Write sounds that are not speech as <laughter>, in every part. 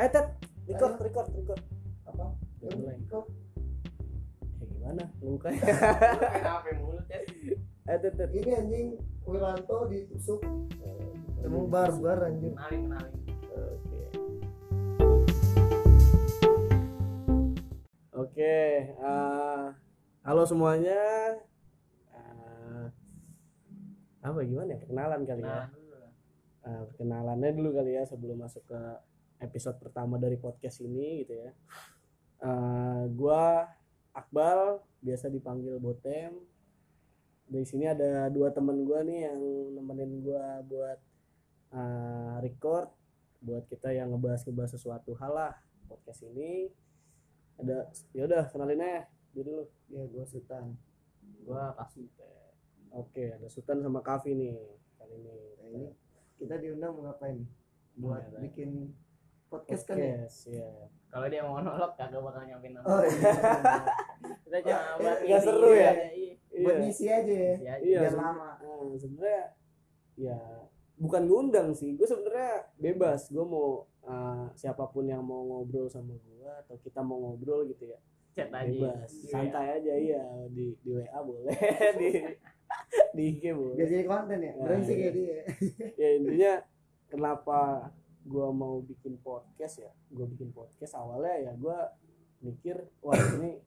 ayo tet record record record apa Udah mulai. kok ya gimana lukanya Kenapa mulut ya? ayo tet tet ini anjing Wiranto ditusuk emang barbar anjing Kenalin, kenalin. Oke. Oke, eh, halo semuanya. Eh, apa gimana ya perkenalan kali ya? Dulu lah. Eh, perkenalannya dulu kali ya sebelum masuk ke episode pertama dari podcast ini gitu ya. Eh, gua Akbal, biasa dipanggil Botem. Di sini ada dua temen gua nih yang nemenin gua buat eh, record buat kita yang ngebahas ngebahas sesuatu hal lah podcast ini. Ada ya udah kenalin aja dia dulu ya gua sultan Gua kasih oke ada Sultan sama Kavi nih kali ini. Nah, ini kita diundang mau ngapain? Buat Iya, bikin podcast kan ya? podcast ya Kalau dia mau monolog kagak bakal nyampein nama. oh iya. <laughs> Kita Oh, buat nggak isi, seru ya? Iya. buat iya. ngisi aja ya? Iya biar lama. eh, sebenarnya ya bukan ngundang sih. Gue sebenarnya bebas. Gue mau eh, siapa pun yang mau ngobrol sama gue atau kita mau ngobrol gitu ya Chat aja. bebas. Iya. santai aja iya. Di di WA boleh. <laughs> Di di IG boleh. Biar jadi konten ya? Nah, brengsek iya. ya dia. <laughs> Ya intinya kenapa gua mau bikin podcast ya gua bikin podcast awalnya ya gua mikir wah ini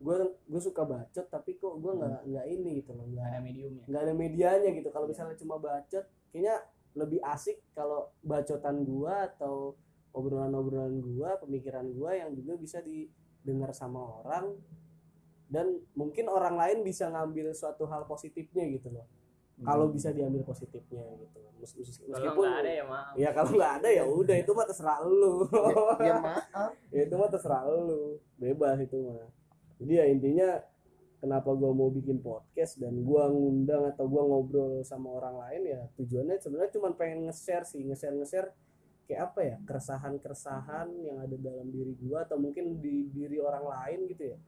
gua gue suka bacot tapi kok gua nggak nggak ini gitu loh Nggak ada mediumnya. nggak ada medianya gitu. Kalau misalnya cuma bacot kayaknya lebih asik kalau bacotan gua atau obrolan-obrolan gua pemikiran gua yang juga bisa didengar sama orang dan mungkin orang lain bisa ngambil suatu hal positifnya gitu loh kalau bisa diambil positifnya gitu. Mes- mes- Kalau meskipun nggak ada ya maaf. ya kalau nggak ada ya udah itu mah terserah lu. Ya maaf. Ya, <laughs> itu mah terserah lu. Bebas itu mah. Jadi ya intinya kenapa gua mau bikin podcast dan gua ngundang atau gua ngobrol sama orang lain ya tujuannya sebenarnya cuma pengen nge-share sih. Nge-share nge-share kayak apa ya? Keresahan-keresahan yang ada dalam diri gua atau mungkin di diri orang lain gitu ya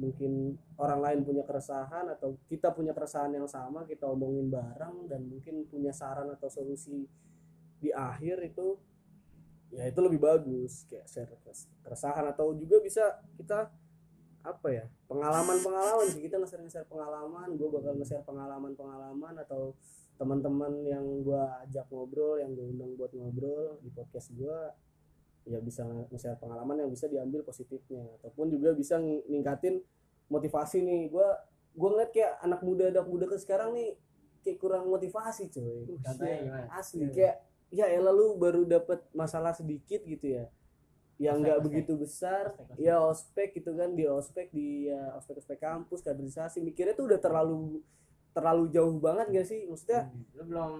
mungkin orang lain punya keresahan atau kita punya keresahan yang sama kita omongin bareng dan mungkin punya saran atau solusi di akhir itu ya itu lebih bagus kayak share keresahan atau juga bisa kita apa ya pengalaman-pengalaman sih. Kita nge-share pengalaman gue bakal nge-share pengalaman-pengalaman atau teman-teman yang gue ajak ngobrol yang gue undang buat ngobrol di podcast gue ya bisa nge-share pengalaman yang bisa diambil positifnya. Ataupun juga bisa ng- ningkatin motivasi nih. Gue gue ngeliat kayak anak muda anak muda ke sekarang nih kayak kurang motivasi coy. Contohnya gimana? asli. Kayak ya elah lu baru dapat masalah sedikit gitu ya. Yang nggak begitu besar Ospek, ospek. ya ospek gitu kan di ospek di ya, ospek ospek kampus kaderisasi. Mikirnya tuh udah terlalu terlalu jauh banget gak sih? Maksudnya Lu belum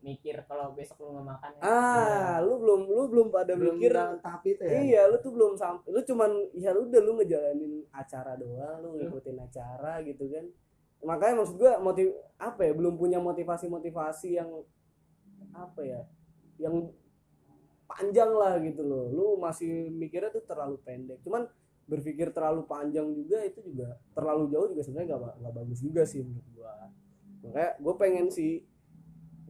mikir kalau besok lu nggak makan ya? ah lu belum lu belum pada belum mikir tahap itu ya? Iya lu tuh belum sampai lu cuman ya lu udah lu ngejalanin acara doang lu ngikutin acara gitu kan. Makanya maksud gua motiv apa ya belum punya motivasi motivasi yang apa ya yang panjang lah gitu loh. Lu masih mikirnya tuh terlalu pendek. Cuman berpikir terlalu panjang juga itu juga terlalu jauh juga sebenarnya nggak ba- nggak bagus juga sih menurut gua. Makanya gue pengen sih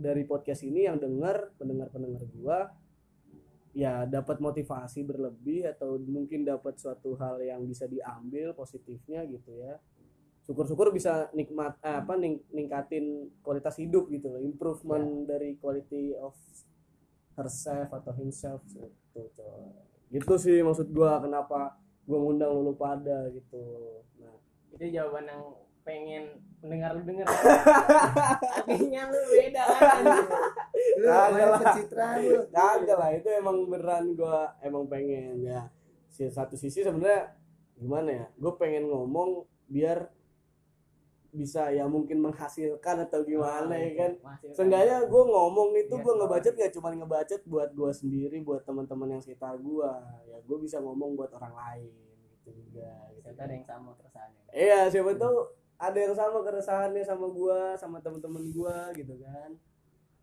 dari podcast ini yang dengar pendengar pendengar gua ya dapat motivasi berlebih atau mungkin dapat suatu hal yang bisa diambil positifnya gitu ya. Syukur-syukur bisa nikmat eh, apa ning- ningkatin kualitas hidup gitu loh improvement dari quality of herself atau himself gitu coy. gitu sih maksud gua kenapa gua ngundang lu pada gitu. Nah. Itu jawaban yang pengen mendengar lu dengar. <laughs> Artinya lu beda kan. lu lah. pencitraan lu kagak lah itu emang beneran gua emang pengen ya si satu sisi sebenarnya gimana ya gue pengen ngomong biar bisa ya mungkin menghasilkan atau gimana ya kan Seenggaknya gue ngomong itu Iya, gue soalnya. ngebacot gak cuma ngebacot buat gue sendiri buat teman-teman yang sekitar gue ya gue bisa ngomong buat orang lain gitu juga gitu. Ternyata ada yang sama keresahannya. iya siapa tahu ada yang sama keresahannya sama gue sama teman-teman gue gitu kan.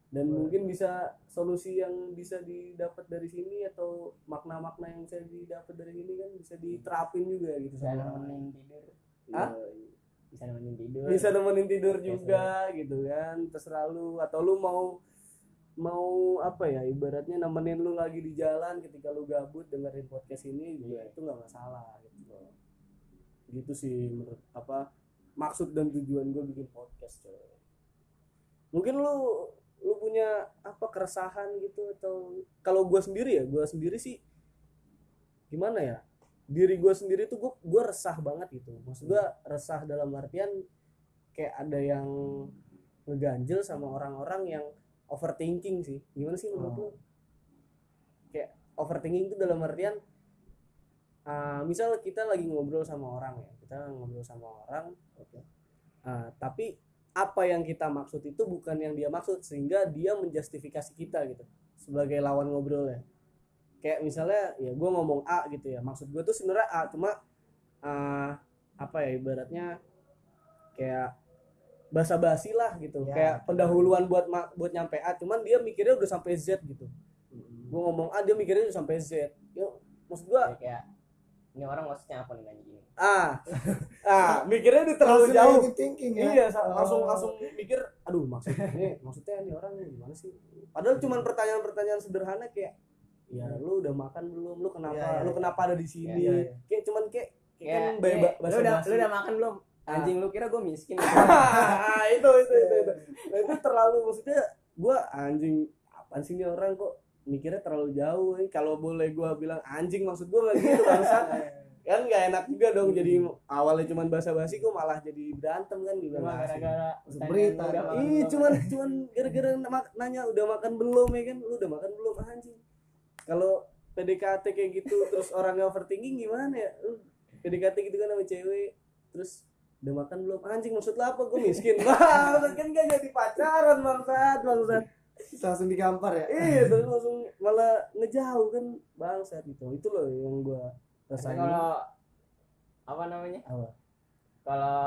Dan mungkin bisa solusi yang bisa didapat dari sini atau makna-makna yang bisa didapat dari sini kan bisa diterapin juga gitu Bisa nemenin tidur. Hah? Bisa nemenin tidur. bisa nemenin tidur Iya, juga gitu kan terserah lu. Atau lu mau mau apa ya ibaratnya nemenin lu lagi di jalan ketika lu gabut dengerin podcast ini juga itu nggak masalah gitu. Gitu sih menurut apa maksud dan tujuan gue bikin podcast coy. Mungkin lu lu punya apa keresahan gitu atau kalau gue sendiri ya gue sendiri sih gimana ya diri gue sendiri tuh gue gue resah banget gitu. Maksud gue resah dalam artian kayak ada yang ngeganjel sama orang-orang yang overthinking sih. Gimana sih menurut Oh. lu? Kayak overthinking itu dalam artian ah, misal kita lagi ngobrol sama orang ya kita ngobrol sama orang ah, tapi apa yang kita maksud itu bukan yang dia maksud sehingga dia menjustifikasi kita gitu sebagai lawan ngobrolnya. Kayak misalnya ya gue ngomong A gitu ya maksud gue tuh sebenarnya A cuma ah, apa ya ibaratnya kayak basa-basi lah gitu. Ya. kayak pendahuluan buat buat nyampe A cuman dia mikirnya udah sampai Z gitu. Gue ngomong A dia mikirnya udah sampai Z. Ya maksud gue Kayak- kayak ini orang maksudnya apa nih nanya gini ah. Ah mikirnya udah terlalu jauh. thinking ya. Iya langsung Oh. langsung mikir aduh maksudnya maksudnya ini orang gimana sih? Padahal cuman pertanyaan-pertanyaan sederhana kayak ya lu udah makan belum? Lu kenapa? Iya, iya, lu iya. kenapa ada di sini? Iya, iya. kayak cuman kayak kayak kayak kan eh, ba- lu udah lu udah makan belum? Ah. anjing lu kira gue miskin. <laughs> Ah, itu itu itu itu. Nah, itu terlalu maksudnya gua anjing apaan sih ini orang kok mikirnya terlalu jauh nih kalau boleh gua bilang anjing maksud gua nggak gitu bangsat. <laughs> Kan nggak enak juga dong jadi awalnya cuman basa-basi kok malah jadi berantem kan juga cuma gara-gara berita. Ih, cuman cuman gara-gara na- nanya udah makan belum ya kan? Lu udah makan belum anjing? Kalau PDKT kayak gitu terus orangnya overthinking gimana ya? Lu PDKT gitu kan sama cewek terus udah makan belum? Anjing maksud lu apa? Gue miskin. <laughs> Wah kan gak jadi pacaran bangsat bangsat langsung digampar ya? Iya terus langsung malah ngejauh kan. Bangsat gitu. Itu loh yang gue rasain. Kalau apa namanya? Apa? Kalau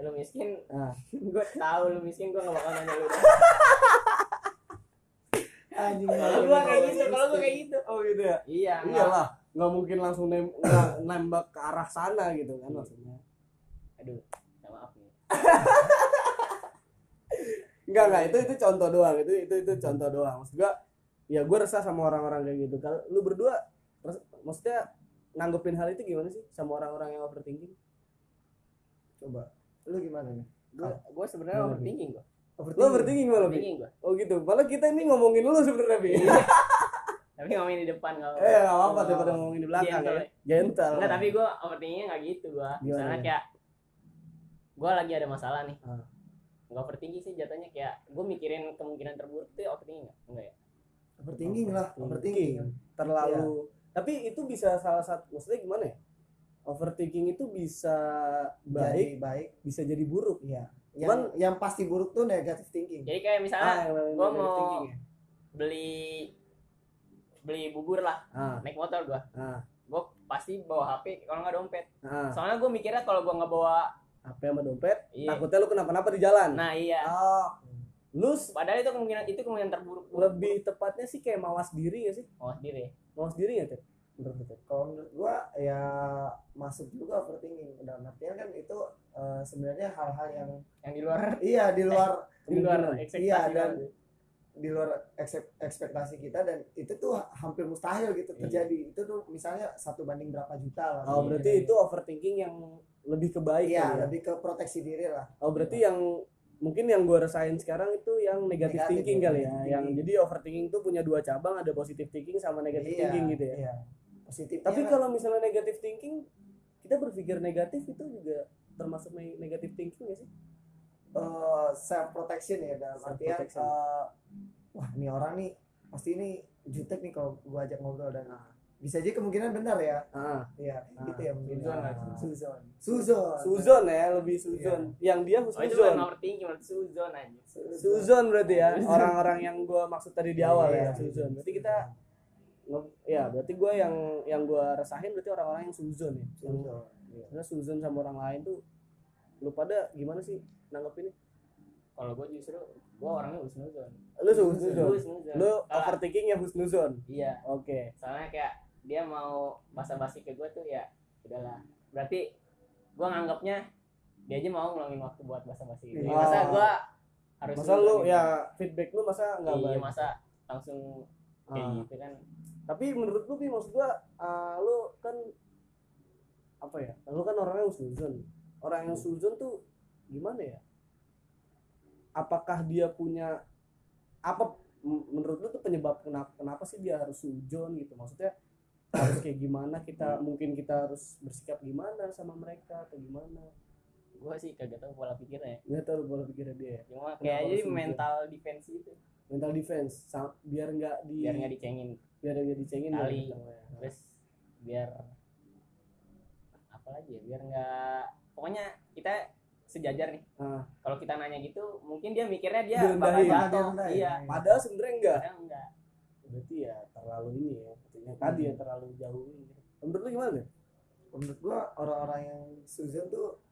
lu miskin ah. <laughs> gue tahu lu miskin gue gak bakal nanya lu <laughs> anjing kalau gue kayak gitu kalau gue kayak gitu. Oh gitu ya? Iya nggak. iyalah nggak mungkin langsung nem nembak ke arah sana gitu kan maksudnya. Aduh ya maaf nih <laughs> Enggak enggak itu itu contoh doang itu itu itu contoh doang. Maksud gua ya gua resah sama orang-orang kayak gitu. Kalau lu berdua maksudnya nanggepin hal itu gimana sih sama orang-orang yang overthinking? Coba. Lu gimana nih? Gue gue sebenarnya overthinking. gue lu overthinking Bi? overthinking gue oh gitu. Malah kita ini ngomongin lu sebenarnya Bi. <laughs> Tapi ngomongin di depan nggak eh nggak apa-apa daripada ngomongin di belakang Gentle, ya. gentle. Enggak, tapi gue overthinkingnya nggak gitu gue misalnya ya? kayak gue lagi ada masalah nih. Ah. Nggak overthinking sih jatuhnya kayak gue mikirin kemungkinan terburuk itu overthinking nggak? Enggak ya? Overthinking lah overthinking. terlalu tapi itu bisa salah satu maksudnya gimana ya? Overthinking itu bisa baik jadi baik bisa jadi buruk. Iya. Yang Cuman- yang pasti buruk tuh negative thinking. Jadi kayak misalnya gua negative mau- thinking ya. beli beli bubur lah ah. naik motor gue ah. Gue pasti bawa hp kalau nggak dompet. Ah. Soalnya gue mikirnya kalau gue nggak bawa HP sama dompet iya. Takutnya lu kenapa-napa di jalan. Nah iya. Oh. Lu s- padahal itu kemungkinan itu kemungkinan terburuk. Lebih tepatnya sih kayak mawas diri ya sih? Oh sendiri mawas diri ya Ted? menurut Ted? kalau menurut gua ya masuk juga overthinking. Dalam artian kan itu eh, sebenarnya hal-hal yang yang di luar. Iya di luar <laughs> di luar ekspektasi Iya, dan- kan. di luar ekspektasi kita dan itu tuh hampir mustahil gitu Iya. terjadi. Itu tuh misalnya satu banding berapa juta lah. Oh Iya, berarti itu overthinking yang lebih ke baik iya ya? lebih ke proteksi diri lah oh berarti yang mungkin yang gue rasain sekarang itu yang negatif Negatif, thinking ya, kali ya negative yang thinking. jadi overthinking itu punya dua cabang ada positive thinking sama negative Iya, thinking gitu ya iya. positif tapi kalau misalnya negative thinking kita berpikir negatif itu juga termasuk ne- negative thinking gak sih self protection ya dalam Self artian protection. eh, wah ini orang nih pasti ini jutek nih kalau gua ajak ngobrol dan bisa aja kemungkinan benar ya. Ah. Iya Ah, gitu ya mungkin. Suzon Ah. suzon. Suzon. Suzon. Ya lebih Suzon. Yang dia oh itu Husnuzon bukan overthinking berarti suzon aja. Suzon berarti ya orang-orang yang gue maksud tadi di awal ya Iya. Suzon. Berarti kita ya berarti gue yang yang gue resahin berarti orang-orang yang Suzon ya. Suzon. Iya. karena Suzon sama orang lain tuh lu pada gimana sih nanggepinnya? Kalau gue justru gue orangnya husnuzon. Lu Suzon husnuzon? Lu overthinking ya Husnuzon? Iya. Oke. Soalnya kayak dia mau basa-basi ke gue tuh ya udahlah. Berarti gue nganggapnya dia aja mau ngulangin waktu buat basa-basi. Gitu. Masa gue harus masa lu ya feedback lu masa nggak iya baik? masa langsung kayak Ah. gitu kan. Tapi menurut lu Pi, maksud gua uh, lu kan apa ya? Lu kan orangnya suzon orang yang suzon tuh gimana ya? Apakah dia punya apa menurut lu tuh penyebab kenapa kenapa sih dia harus suzon gitu? Maksudnya harus kayak gimana kita mungkin kita harus bersikap gimana sama mereka atau gimana? Gua sih kagak tahu pola pikirnya. Nggak tahu pola pikirnya dia. Ya. cuma kayak jadi suzon? mental defense gitu. Mental defense sa- biar nggak di biar nggak dicengin. Biar nggak dicengin ya, Kali. namanya. terus biar apa lagi ya? Biar nggak pokoknya kita sejajar nih. Ah, kalau kita nanya gitu mungkin dia mikirnya dia Direndahin. bakal jatuh. iya. Padahal sebenarnya enggak. Padahal enggak berarti ya terlalu ini ya yang tadi ya terlalu jauh ini. Menurut lu gimana menurut gua orang-orang yang Susan tuh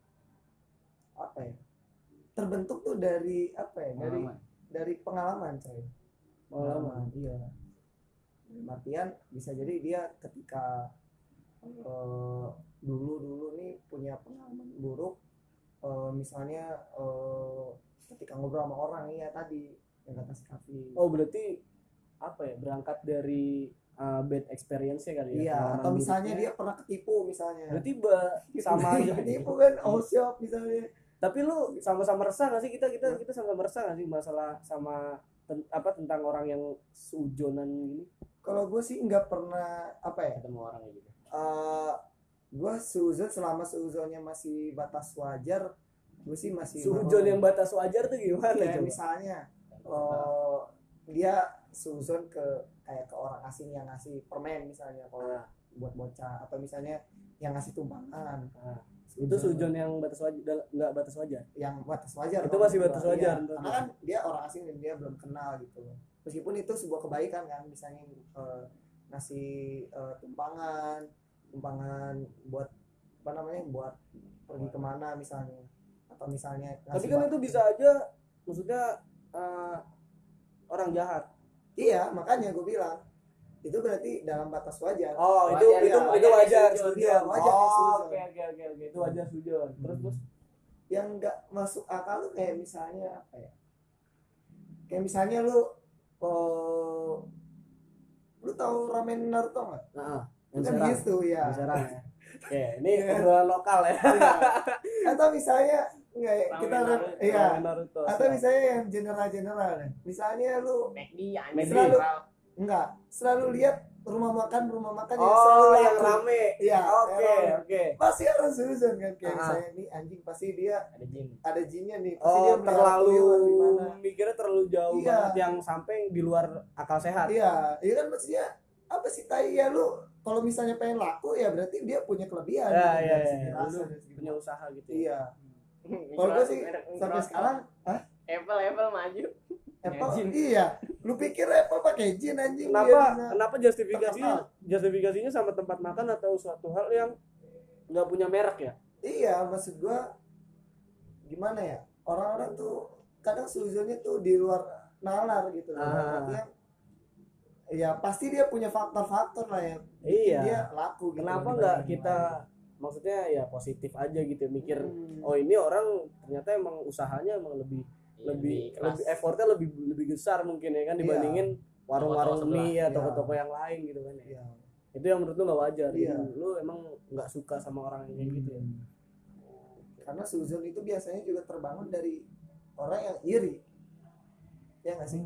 apa ya terbentuk tuh dari apa ya dari Pengalaman. dari pengalaman coy. Pengalaman iya. Dalam artian bisa jadi dia ketika eh, dulu dulu nih punya pengalaman buruk eh, misalnya eh, ketika ngobrol sama orang iya tadi yang kata si Kavi oh berarti apa ya berangkat dari uh, bad experience ya kali ya iya atau misalnya buruknya. dia pernah ketipu misalnya. Berarti ba- sama aja ketipu kan oh siap misalnya. Tapi lu sama-sama resah gak sih? Kita kita kita sama-sama resah gak sih masalah sama ten- apa tentang orang yang sujonan gini? Kalau gue sih nggak pernah apa ya? Ketemu orang kayak gitu. Eh gue suzon selama suzonnya masih batas wajar gue sih masih sujon yang batas wajar tuh gimana coba? misalnya eh, dia suzon ke kayak ke orang asing yang ngasih permen misalnya kalau Ah. buat bocah atau misalnya yang ngasih tumpangan. Ah. itu sujon yang batas wajar nggak batas wajar? Yang batas wajar Itu masih batas gua. wajar, Iya, menurut karena kan dia orang asing dan dia belum kenal gitu. Meskipun itu sebuah kebaikan kan misalnya eh, ngasih eh, tumpangan tumpangan buat apa namanya buat pergi ke mana misalnya. Atau misalnya tapi kan itu bisa aja maksudnya uh, orang jahat iya makanya gue bilang itu berarti dalam batas wajar. Oh itu Wajar, itu ya, itu wajar ya, sujon iya, wajar ya, oh oke oke oke oke itu wajar sujon terus terus? Yang nggak masuk akal tuh kayak misalnya apa ya? Kayak misalnya lu eh lu tahu ramen Naruto nggak? nah Itu kan gitu ya. yang serang ya ini Iya. obrolan lokal ya. Iya. Atau misalnya nggak ya, Ramen kita Naruto. iya. Naruto Atau misalnya yang general-general deh. Misalnya lu McD Selalu- enggak selalu lihat rumah makan rumah makan yang oh selalu yang laku. rame Iya. oke yang oke Pasti harus susun kan kayak Ah. misalnya nih anjing pasti dia ada jin ada jinnya nih. Pasti dia oh melihara terlalu mikirnya terlalu jauh Iya. banget yang sampai di luar akal sehat Iya, iya kan maksudnya apa sih tai ya lu kalau misalnya pengen laku ya berarti dia punya kelebihan. Ya, gitu, iya, iya. dari segi punya usaha gitu Iya. Kalau gue sih sampai sekarang Apple Apple maju Apple Jin. iya. Lu pikir Apple pakai jin anjing kenapa bisa- kenapa justifikasinya terkenal. justifikasinya sama tempat makan atau suatu hal yang nggak punya merek ya Iya, maksud gua gimana ya? Orang-orang tuh kadang suzonnya tuh di luar nalar gitu loh. Ah. Artinya, ya pasti dia punya faktor-faktor lah yang bikin Iya. dia laku gitu. kenapa nggak kita. Maksudnya ya positif aja gitu mikir Hmm. oh ini orang ternyata emang usahanya emang lebih Iya, lebih keras. lebih effortnya lebih lebih besar mungkin ya kan Iya. dibandingin warung-warung Toko-toko mie ya toko-toko yang lain gitu kan ya Iya. itu yang menurut lu nggak wajar Iya. Jadi lu emang nggak suka sama orang yang kayak gitu ya Karena suzon itu biasanya juga terbangun dari orang yang iri. Ya nggak sih?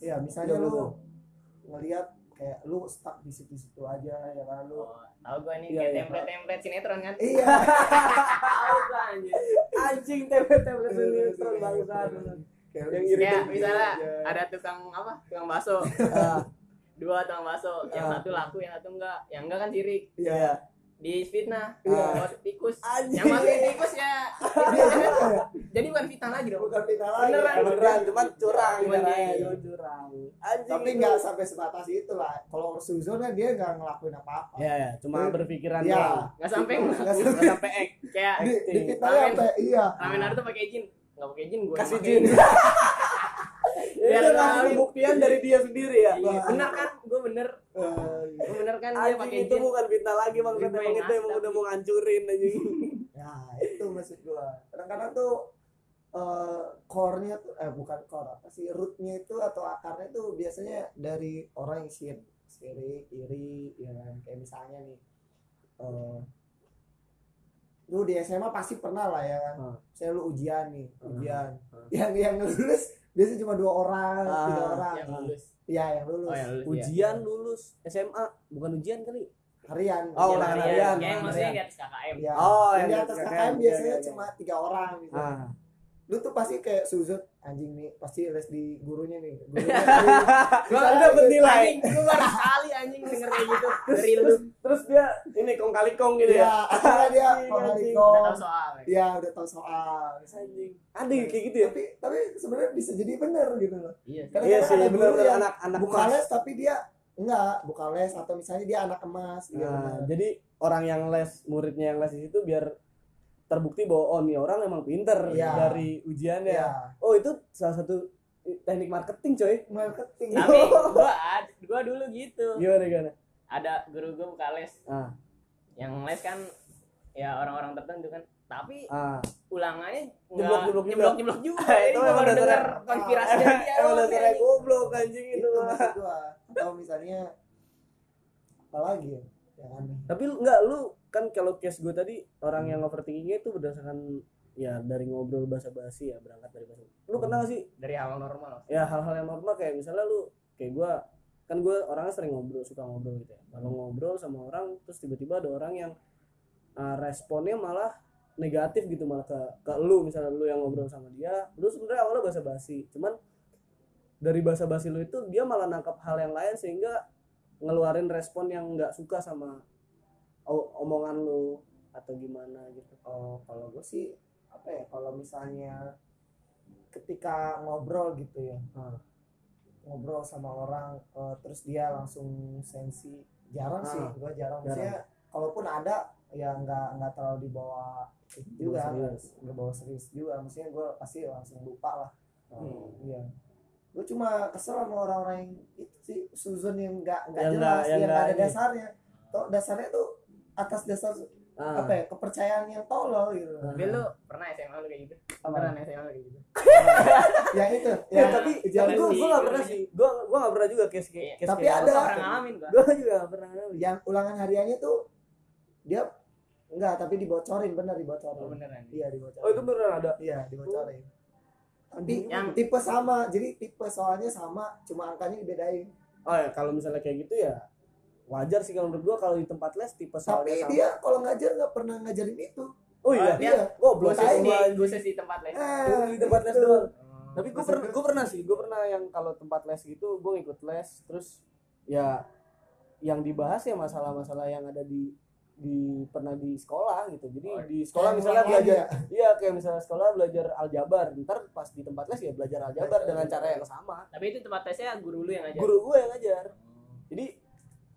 Iya, misalnya Iya, lu ngelihat kayak lu stuck di situ-situ aja ya kan lu. Oh, tahu gua nih Iya, kayak iya. template-template sinetron kan Iya. <laughs> tahu gua anjir anjing tempe-tempe Iya, sinetron bangsat Kayak Yang lu- iri kayak tuh misalnya Iya. ada tukang apa tukang bakso <laughs> Ah, dua tukang bakso yang Ah. satu laku yang satu enggak yang enggak kan sirik Iya. Di fitnah. Oh, tikus. Yang pakai tikus ya ya? <laughs> jadi bukan fitnah lagi dong. Bukan kita lagi. Beneran, Ya, beneran cuman curang Cuman ya, curang. Anjing. Tapi nggak sampai sebatas itu lah. Kalau suzon kan dia nggak ngelakuin apa-apa. ya ya cuma berpikiran doang. Nggak sampai Nggak sampai. ek kayak Di, di kita Ramen. sampai iya. ramen Naruto pakai jin. Nggak pakai jin gue kasih jin <laughs> Biar kan buktian dari dia sendiri ya? Iya, bener kan? Gue bener. Eh, gue bener kan dia pakai itu bukan fitnah lagi bang. Gue emang yang itu emang udah mau ngancurin anjing. Nah, <laughs> itu maksud gua. Kadang-kadang tuh eh, core-nya tuh eh bukan core apa sih? Rootnya itu atau akarnya tuh biasanya dari orang yang sirik sirik iri ya kan? kayak misalnya nih eh lu di SMA pasti pernah lah ya kan? Hmm. saya lu ujian nih Hmm. ujian. Hmm. yang yang lulus biasanya cuma dua orang Ah, tiga orang. yang lulus. iya yang lulus. Oh yang lulus ujian lulus SMA bukan ujian kali. Harian. Oh, ya. ulangan Iya, harian, kayak ulangan maksudnya harian. di atas KKM ya Oh, yang di atas KKM KKM, biasanya iya, iya, cuma tiga orang gitu. Ah lu tuh pasti kayak suzut anjing nih pasti les di gurunya nih. <laughs> Gurunya gua Misalnya dapet nilai. anjing gue baru sekali anjing <laughs> denger kayak gitu dari lu. terus terus dia ini kong kali kong gitu ya? Ya akhirnya <laughs> dia kalau anjing. Riko udah tahu soal ya. ya udah tahu soal. Anjing. Ada kayak gitu ya? Tapi tapi sebenarnya bisa jadi bener gitu loh. Iya sih. Karena iya kadang sih ada benar-benar yang anak anak buka les tapi dia enggak buka les atau misalnya dia anak emas iya Nah, bener. jadi orang yang les muridnya yang les di situ biar terbukti bahwa oh nih orang emang pinter Iya. dari ujiannya. Ya oh itu salah satu teknik marketing coy. Marketing. Tapi <laughs> gua ad- gua dulu gitu. Gimana gimana? Ada guru gua buka les. Ah. Yang les kan ya orang-orang tertentu kan. Tapi ah. ulangannya Jeblok-jeblok juga. jeblok jeblok juga <laughs> Itu jadi gua emang baru dasarnya- denger konspirasi dari dia <laughs> emang dasarnya goblok anjing itu itu. atau misalnya apalagi ya yang aneh tapi enggak lu kan kalau case gue tadi orang yang overthinkingnya itu berdasarkan ya dari ngobrol bahasa basi ya berangkat dari bahasa lu pernah gak sih? Dari hal normal. Ya hal-hal yang normal kayak misalnya lu kayak gua kan gue orangnya sering ngobrol suka ngobrol gitu ya. Kalau ngobrol sama orang terus tiba-tiba ada orang yang uh, responnya malah negatif gitu malah ke ke lu. Misalnya lu yang ngobrol sama dia lu sebenarnya awalnya bahasa basi cuman dari bahasa basi lu itu dia malah nangkap hal yang lain sehingga ngeluarin respon yang nggak suka sama omongan lu atau gimana gitu? Oh kalau gue sih apa ya kalau misalnya ketika ngobrol gitu ya. Hmm. ngobrol sama orang eh, terus dia langsung sensi. Jarang sih Ah, gue jarang. jarang. maksudnya kalaupun ada ya nggak nggak terlalu dibawa juga. nggak bawa serius juga. Maksudnya gue pasti langsung lupa lah. Oh. iya. Gue cuma kesel sama orang-orang yang itu sih Susan yang nggak nggak jelas yang nggak ada ini. dasarnya. Toh dasarnya tuh atas dasar Ah. apa ya kepercayaan yang tolol gitu. Ah. tapi lu pernah SMA lu kayak gitu? Beneran SMA lu kayak gitu? <laughs> Yang itu. <laughs> Ya, yang tapi tapi gue gue gak pernah sih. sih. Gue gue gak pernah juga case Iya. case Tapi kayak ada. Gitu. nggak pernah ngalamin gue juga gak pernah ngalamin. Yang ulangan hariannya tuh dia enggak tapi dibocorin bener oh dibocorin beneran? Iya dibocorin. Oh itu beneran ada? Iya dibocorin. Tapi Yang- tipe sama jadi tipe soalnya sama cuma angkanya dibedain. Oh ya kalau misalnya kayak gitu ya wajar sih kalau menurut gue kalau di tempat les tipe tapi soalnya sama. dia kalau ngajar nggak pernah ngajarin itu. Oh iya? Oh, iya goblok khusus sih di gua. tempat les. Eh, di tempat les gitu. doang. Tapi gue pernah gua- gue pernah sih gue pernah yang kalau tempat les gitu gue ngikut les terus ya yang dibahas ya masalah-masalah yang ada di di pernah di sekolah gitu. Jadi Oh, di sekolah misalnya belajar ya. iya kayak misalnya sekolah belajar aljabar ntar pas di tempat les ya belajar aljabar dengan cara yang sama. Tapi itu tempat tesnya guru lu yang ngajar? Guru gue yang ngajar. Jadi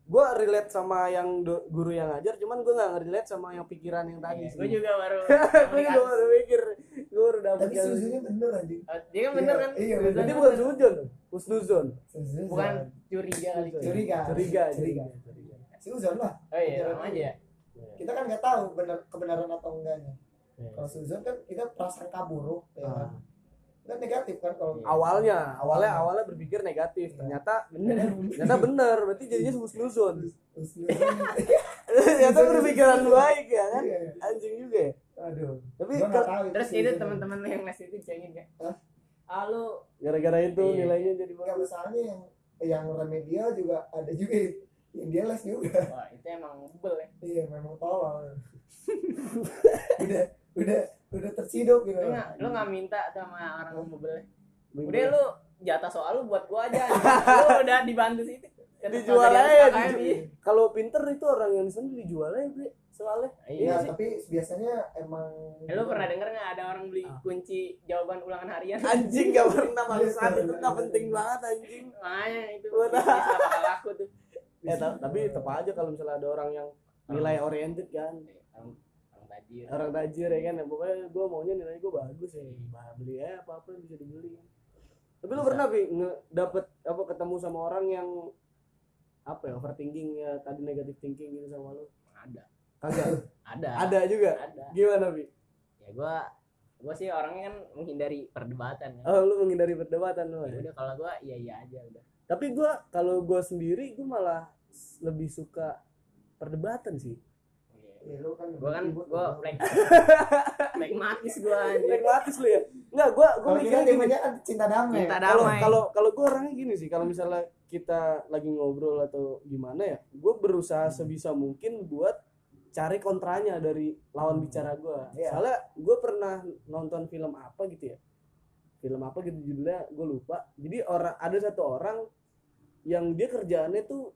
gue relate sama yang do- guru yang ngajar cuman gue nggak relate sama yang pikiran yang tadi Iya, sih. gue juga baru <laughs> gue juga baru mikir gue baru dapet tapi yang susunya bener anjing. Oh, dia kan bener kan? Iya, kan bukan bener. suzon husnuzon. Susun bukan curiga kali. Curiga. curiga Curiga. Susun lah. Oh iya sama aja ya? Kita kan nggak tahu benar kebenaran atau enggaknya. Iya. kalau Susun kan kita prasangka buruk ya kan Kan negatif kan kalau Iya. awalnya awalnya awalnya. berpikir negatif. Ternyata ternyata bener. Berarti jadinya husnuzon. Husnuzon. <laughs> ternyata berpikiran baik ya kan? Iya. anjing juga ya? Aduh. Tapi terus itu teman-teman lu yang les itu kan Hah? ah lu gara-gara itu Iya. nilainya jadi bagus. misalnya yang yang remedial juga ada juga yang dia les juga. Wah itu emang bebel ya. Iya memang tolol. <laughs> Udah udah udah terciduk gitu. Lu nggak lu nggak minta sama orang bebel ya? Bingung. udah lu jatah soal lu buat gua aja. <laughs> Lu udah dibantu situ dijual aja iya. kalau pinter itu orang yang di sana dijual aja bre soalnya. Iya Iya, tapi biasanya emang Eh, lu pernah denger nggak ada orang beli Ah. kunci jawaban ulangan harian? Anjing gak pernah <laughs> bangsat itu nggak penting banget anjing. Makanya itu bakal laku tuh. Ta- tapi tetap aja kalau misalnya ada orang yang nilai oriented kan. Orang tajir orang tajir ya kan? Ya pokoknya gue maunya nilai gue bagus ya. Bah beli aja apa apa bisa dibeli. Tapi lu Bisa. pernah nge dapet apa ketemu sama orang yang apa ya overthinking ya tadi negative thinking gitu sama lu? Ada. Kagak? <laughs> Ada. Ada juga? Ada. Gimana bi ya gua gue sih orangnya kan menghindari perdebatan ya. oh lu menghindari perdebatan lu Ya? Ya? udah kalau gue iya iya aja udah. Tapi gua kalau gua sendiri gua malah lebih suka perdebatan sih Ya, lu kan gue kan ribut, gue flag pragmatis lu ya? Enggak gua gua mikirnya gini. temanya kan cinta damai. Cinta kalau damai. kalau kalau gue orangnya gini sih kalau misalnya kita lagi ngobrol atau gimana ya gue berusaha sebisa mungkin buat cari kontranya dari lawan bicara gue Iya. soalnya gue pernah nonton film apa gitu ya? Film apa gitu judulnya gue lupa. Jadi orang ada satu orang yang dia kerjaannya tuh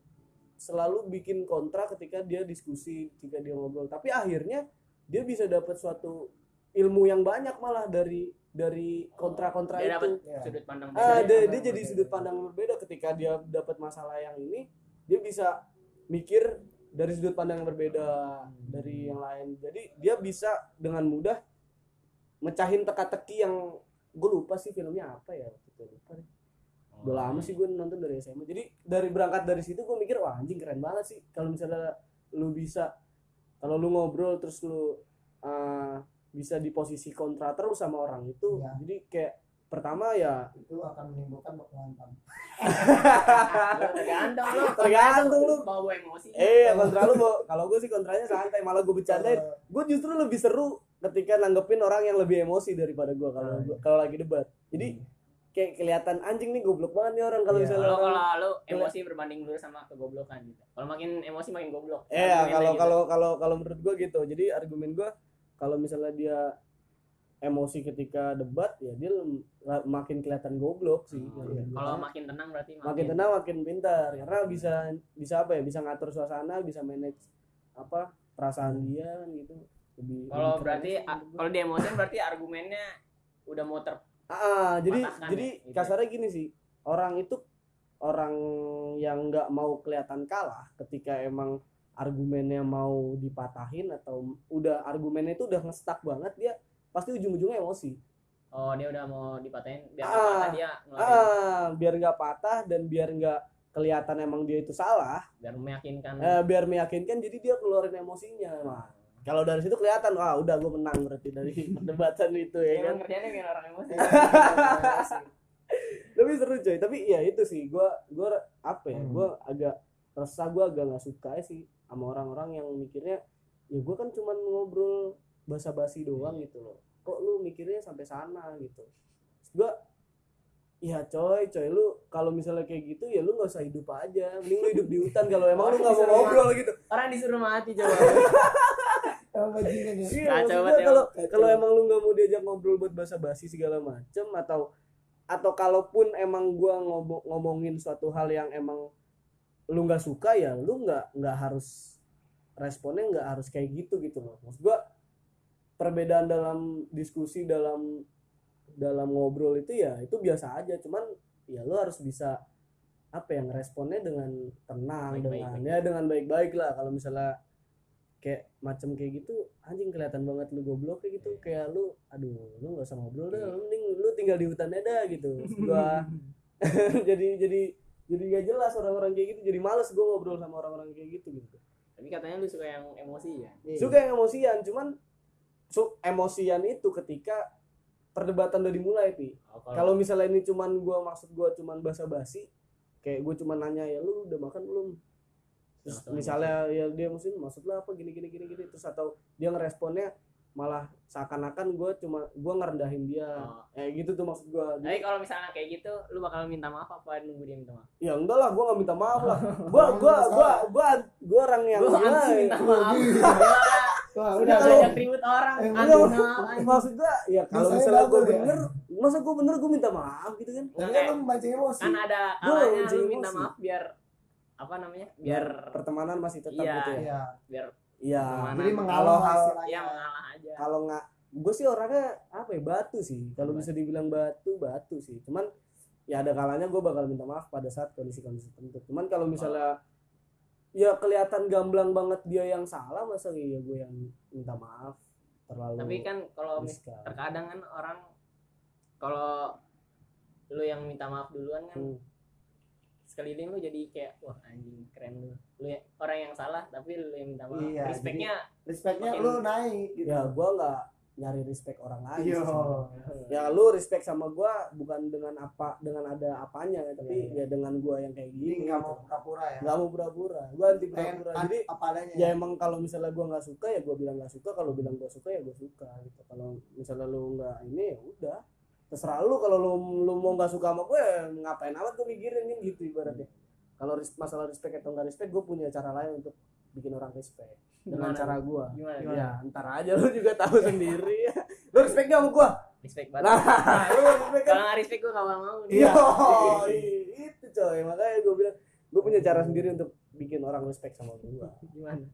selalu bikin kontra ketika dia diskusi ketika dia ngobrol. Tapi akhirnya dia bisa dapat suatu ilmu yang banyak malah dari dari kontra-kontra dia dapat itu. Iya. sudut pandang ah dia, dia jadi sudut pandang yang berbeda ketika dia dapat masalah yang ini. Dia bisa mikir dari sudut pandang yang berbeda dari yang lain. Jadi dia bisa dengan mudah mecahin teka-teki yang gue lupa sih filmnya apa ya waktu itu lupa deh. Udah lama sih gue nonton dari SMA jadi dari berangkat dari situ gue mikir wah anjing keren banget sih. Kalau misalnya lu bisa kalau lu ngobrol terus lu uh, bisa di posisi kontra terus sama orang itu Iya. jadi kayak pertama ya Itu akan menimbulkan. Lu <laughs> tergantung lu. Tergantung lu. bawa emosi. Eh kontra lu kalau gue sih kontranya santai malah gue bercandain Eh, gue justru lebih seru ketika nanggepin orang yang lebih emosi daripada gue kalau gua- kalau lagi debat. Jadi kayak kelihatan anjing nih goblok banget nih orang kalau Iya. misalnya kalau orang kalau lu emosi berbanding lurus sama kegoblokan gitu kalau makin emosi makin goblok Iya, Argumennya kalau gitu. kalau kalau kalau menurut gua gitu. Jadi argumen gua kalau misalnya dia emosi ketika debat ya dia makin kelihatan goblok sih. Argumen gua. kalau makin tenang berarti makin tenang makin pintar karena bisa bisa apa ya? Bisa ngatur suasana, bisa manage apa perasaan dia kan gitu. Lebih kalau berarti kalau di emosi berarti argumennya udah mau ter Ah, jadi patahkan jadi ya, gitu. kasarnya gini sih. Orang itu orang yang nggak mau kelihatan kalah ketika emang argumennya mau dipatahin atau udah argumennya itu udah ngestak banget dia pasti ujung-ujungnya emosi. oh dia udah mau dipatahin biar Ah. patah dia ngeluarin Ah, biar nggak patah dan biar nggak kelihatan emang dia itu salah, biar meyakinkan eh, biar meyakinkan jadi dia keluarin emosinya. Nah, kalau dari situ kelihatan, wah udah gue menang berarti dari <laughs> perdebatan itu ya kan. emang kerjanya bikin orang emosi. <laughs> Tapi seru coy. Tapi ya itu sih. Gua gua apa ya Hmm. gua agak resah gua agak nggak suka sih sama orang-orang yang mikirnya ya gua kan cuman ngobrol basa-basi doang gitu loh. Kok lu mikirnya sampai sana gitu. Terus gua ya coy coy lu kalau misalnya kayak gitu ya lu nggak usah hidup aja. Mending lu hidup di hutan. Kalau emang lu nggak mau ngobrol gitu. Orang disuruh mati coba <laughs> ya. Iya, gua kalau kalau emang lu nggak mau diajak ngobrol buat basa-basi segala macem atau atau kalaupun emang gua ngomong ngomongin suatu hal yang emang lu nggak suka ya lu nggak nggak harus responnya nggak harus kayak gitu gitu loh. Maksud gua perbedaan dalam diskusi dalam dalam ngobrol itu ya itu biasa aja. Cuman ya lu harus bisa apa yang responnya dengan tenang Baik-baik, dengan baik. ya dengan baik-baik lah. Kalau misalnya kayak macam kayak gitu anjing kelihatan banget lu goblok kayak gitu. Kayak lu aduh lu nggak usah ngobrol dah Iya. lu mending lu tinggal di hutan aja gitu. Gua <laughs> jadi jadi jadi gak jelas orang-orang kayak gitu. Jadi males gua ngobrol sama orang-orang kayak gitu gitu. Tapi katanya lu suka yang emosi ya? Iya. suka yang emosian cuman su emosian itu ketika perdebatan udah dimulai pi. Oh, kalau misalnya ini cuman gua maksud gua cuman basa-basi kayak gue cuman nanya ya lu udah makan belum terus Langsung misalnya ya dia mesti maksud lu apa gini gini gini gini terus atau dia ngeresponnya malah seakan-akan gue cuma gue ngerendahin dia Oh. eh gitu tuh maksud gue tapi kalau misalnya kayak gitu lu bakal minta maaf apa nunggu dia minta maaf ya enggak lah gue nggak minta maaf lah gue gue gue gue gue orang yang ya? minta maaf <laughs> Wah, udah kalau- banyak ribut orang Eh, Enggak, anjing. maksud gue ya kalau misalnya gue ya. bener masa gue bener gue minta maaf gitu kan Tapi kan lu memancing emosi. kan ada Gua kalanya mancing lu minta maaf biar apa namanya biar pertemanan masih tetap Iya. gitu ya Iya. biar iya Pertemanan. Jadi Kalau mengalah hal- istilahnya. ya mengalah aja kalau nggak gue sih orangnya apa ya batu sih kalau bisa dibilang batu batu sih cuman ya ada kalanya gue bakal minta maaf pada saat kondisi-kondisi tertentu cuman kalau misalnya ya kelihatan gamblang banget dia yang salah masa iya gue yang minta maaf terlalu tapi kan kalau terkadang kan orang kalau lu yang minta maaf duluan kan Hmm. Sekeliling lu jadi kayak wah anjing keren lu lu ya- orang yang salah tapi lu yang minta maaf Iya, respectnya Respectnya lu naik gitu. ya gue nggak nyari respect orang lain Iya. sih. ya lu respect sama gua bukan dengan apa dengan ada apanya ya, tapi Iya, ya dengan gua yang kayak gini nggak gitu. mau pura-pura ya. nggak mau pura-pura gua anti pura-pura ad- jadi apa adanya. ya emang kalau misalnya gua nggak suka ya gua bilang nggak suka kalau bilang gua suka ya gua suka gitu kalau misalnya lu nggak ini ya udah terserah lu kalau lu lu mau nggak suka sama gue ya ngapain amat gue mikirin kan gitu ibaratnya kalau masalah respect atau nggak respect gue punya cara lain untuk bikin orang respect dengan Gimana? cara gue Gimana? ya ntar aja lu juga tahu sendiri ya <laughs> lu respect gak sama gue Respect banget. nah lu respect kan Kalau nggak respect gue gak mau mau. iya itu coy makanya gue bilang gue punya cara sendiri untuk bikin orang respect sama gue Gimana?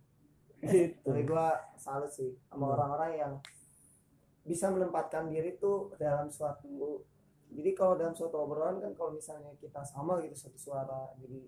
gitu Tapi gua salut sih sama Hmm. orang-orang yang bisa menempatkan diri tuh dalam suatu jadi kalau dalam suatu obrolan kan kalau misalnya kita sama gitu satu suara jadi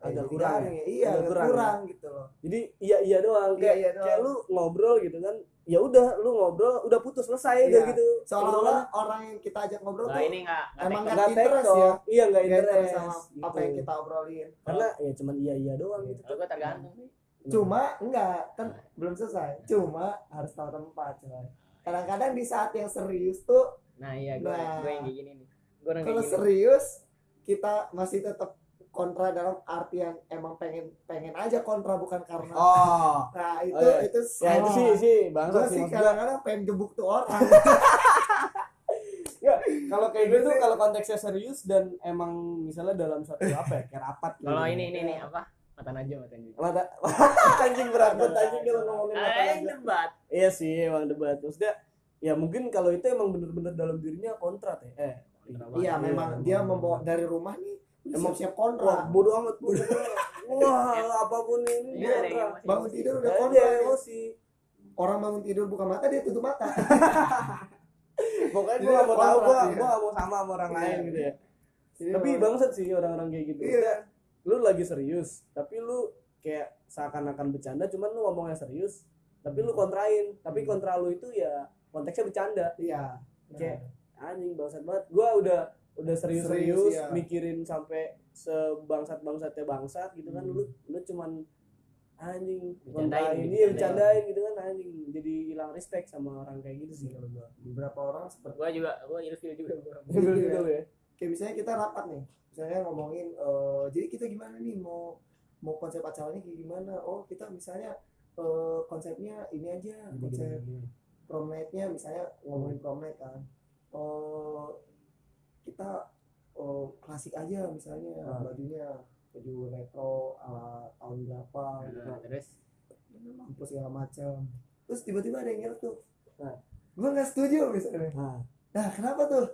Agak kurang ya. iya Agak kurang kurang, ya. gitu loh jadi iya iya doang Iya, kayak iya doang. kayak lu ngobrol gitu kan ya udah lu ngobrol udah putus selesai Iya. udah gitu seolah-olah orang yang kita ajak ngobrol Nah tuh ini nggak nggak Emang teknik. nggak nggak interest ya. iya nggak interest interest sama gitu. apa yang kita obrolin karena ya cuman iya iya doang gitu Kalau gue tergantung sih. cuma enggak kan belum selesai cuma harus tahu tempat coy kadang-kadang di saat yang serius tuh Nah iya gue Nah. gue yang kayak gini nih. Gue kalau serius kita masih tetap kontra dalam artian emang pengen pengen aja kontra bukan karena oh <laughs> nah itu Oh, iya. itu ya itu sih sih gue bangsa sih sih kadang-kadang pengen gebuk tuh orang <laughs> Ya, kalau kayak gitu kalau konteksnya serius dan emang misalnya dalam satu apa ya kayak rapat gitu. Kalau ini ini nih apa? Mata najwa mata najwa. mata anjing berat banget anjing kalau ngomongin mata najwa. debat. iya sih emang debat. Maksudnya ya mungkin kalau itu emang bener-bener dalam dirinya kontrat ya. Eh iya memang dia membawa dari rumah nih Emang- siap wah kontra bodo amat. bodo wah apa pun ini Iya, kontra emosi. bangun tidur udah kontra emosi. Orang bangun tidur buka mata dia tutup mata. <laughs> Pokoknya gue gak mau tahu gue kontra, iya. gak mau sama sama orang Iya. lain gitu ya. Jadi tapi bangsat sih orang-orang kayak gitu. Iya lu lagi serius tapi lu kayak seakan-akan bercanda cuman lu ngomongnya serius tapi lu kontrain tapi Hmm. kontra lu itu ya konteksnya bercanda iya Kayak- anjing bangsat banget gua udah udah serius-serius Serius, iya. mikirin sampai sebangsat-bangsatnya bangsat gitu kan Hmm. lu lu cuman anjing Bercandain kontrain gitu, iya bercandain. gitu kan anjing jadi hilang respect sama orang kayak gitu sih kalau gua beberapa orang seperti Gue juga gue ilfil juga gue. Betul Iya. betul ya kayak misalnya kita rapat nih misalnya ngomongin eh, jadi kita gimana nih mau mau konsep acaranya kayak gimana? Oh kita misalnya eh, konsepnya ini aja konsep prom night-nya misalnya ngomongin prom night kan. Eh kita eh, klasik aja misalnya Ah. bajunya baju retro ala tahun berapa gitu. Nah, terus dengan lampu segala macam. Terus tiba-tiba ada yang nyerut tuh Nah. gue nggak setuju misalnya. Nah nah kenapa tuh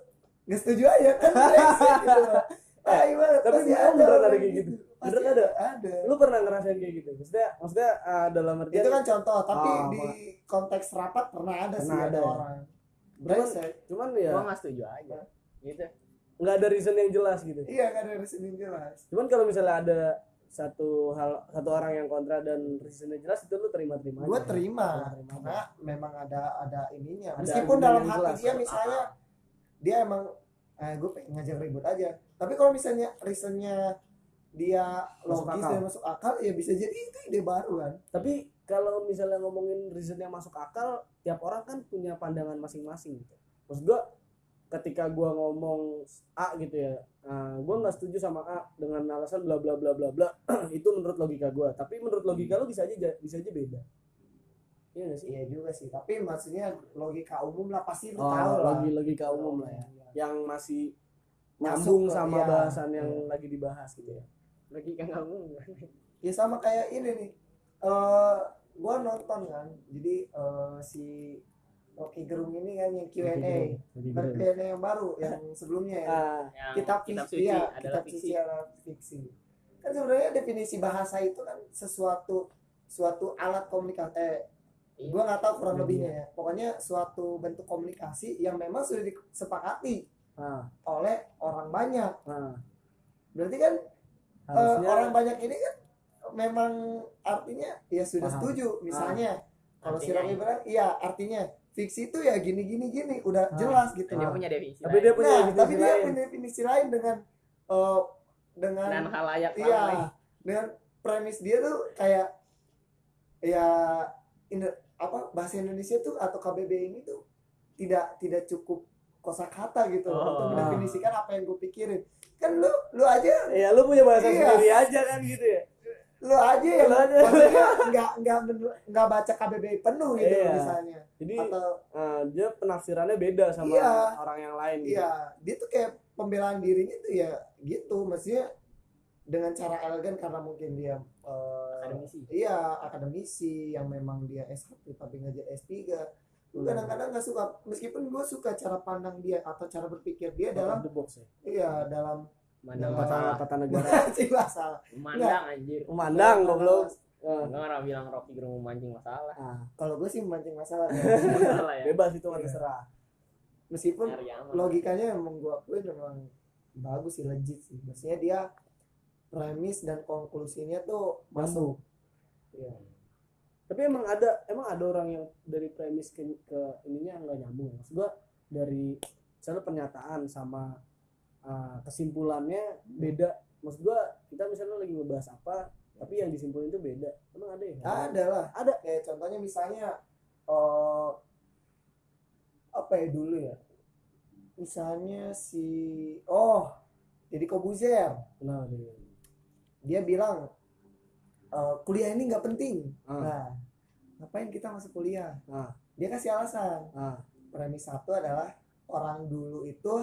nggak setuju aja kan <laughs> gitu loh. ah gimana tapi pasti beneran beneran ada kayak gitu. Pasti Beneran ada? ada lu pernah ngerasain kayak gitu maksudnya maksudnya ah, dalam artian itu kan contoh tapi Ah, di konteks rapat pernah ada sih Pernah ada ada. orang brengsek cuman ya gue nggak setuju aja. Gitu. nggak ada reason yang jelas gitu iya kan ada reasoning jelas cuman kalau misalnya ada satu hal satu orang yang kontra dan reasonnya jelas itu lu terima terima gue terima terima karena memang ada ada ininya Ada meskipun dalam yang hati jelas. dia misalnya dia emang eh, gue pengen ngajak ribut aja. Tapi kalau misalnya reasonnya dia Masuk logis akal. dan masuk akal ya bisa jadi itu ide baru kan. Tapi kalau misalnya ngomongin reason yang masuk akal tiap orang kan punya pandangan masing-masing gitu. Maksud gua ketika gua ngomong A gitu ya nah, gua nggak setuju sama A dengan alasan bla bla bla bla bla <clears throat> itu menurut logika gua. Tapi menurut logika lu bisa aja bisa aja beda iya gak sih iya juga sih tapi maksudnya logika umum lah pasti lu oh, tahu lah logi logika umum lah ya Iya. yang masih nyambung ke- sama iya. bahasan yang Iya. lagi dibahas gitu ya Logika kamu. ya sama kayak ini nih eh gua nonton kan jadi eh, si Rocky Gerung ini kan yang Q&A. Q&A yang baru yang <laughs> sebelumnya ya ah Yang kitab, kitab fiksi, suci ya, adalah kitab fiksi. suci adalah fiksi kan sebenarnya definisi bahasa itu kan sesuatu suatu alat komunikasi eh, Iya. gua nggak tahu kurang Media. lebihnya ya pokoknya suatu bentuk komunikasi yang memang sudah disepakati ah oleh orang banyak ah berarti kan eh, harusnya orang banyak ini kan memang artinya ya sudah Paham. setuju misalnya kalau si ya. bilang iya artinya fiksi itu ya gini gini gini udah Ah. jelas gitu Dia Ah. punya definisi. tapi lain. dia punya nah definisi tapi dia punya definisi lain dengan eh, dengan dan halayak iya dengan premis dia tuh kayak ya Indo- apa bahasa Indonesia tuh atau KBB ini tuh tidak tidak cukup kosakata gitu Oh. untuk mendefinisikan apa yang gue pikirin kan lu lu aja ya lu punya bahasa Iya. sendiri aja kan gitu ya lu aja aja. maksudnya nggak nggak nggak baca KBBI penuh gitu Iya. misalnya jadi atau eh, dia penafsirannya beda sama Iya. orang yang lain gitu. iya dia tuh kayak pembelaan dirinya tuh ya gitu maksudnya dengan cara elegan karena mungkin dia eh, akademisi. Iya akademisi yang memang dia S1 tapi ngajar S3 Gue Hmm. kadang-kadang nggak suka meskipun gue suka cara pandang dia atau cara berpikir dia dalam dalam the box ya? iya dalam mandang masalah tata negara. <laughs> Sih masalah. Mandang anjir. Memandang goblok. Eh, enggak orang bilang Rocky Gerung memancing masalah. Ah, kalau gue sih memancing masalah. <laughs> Masalah ya. Bebas itu Iya. terserah. Meskipun logikanya emang gue akuin memang bagus sih legit sih. Maksudnya dia premis dan konklusinya tuh masuk. Iya. tapi emang ada emang ada orang yang dari premis ke, ke ininya nggak nyambung. Maksud gua dari misalnya pernyataan sama uh, kesimpulannya beda. Maksud gua kita misalnya lagi ngebahas apa tapi yang disimpulin itu beda. Emang ada ya? Ada lah. Ada. kayak contohnya misalnya eh apa ya dulu ya? Misalnya si oh jadi Kobuzer. Kenapa dia? Dia bilang eh, kuliah ini nggak penting. Ah. nah ngapain kita masuk kuliah? Ah. dia kasih alasan. Ah, premis satu adalah orang dulu itu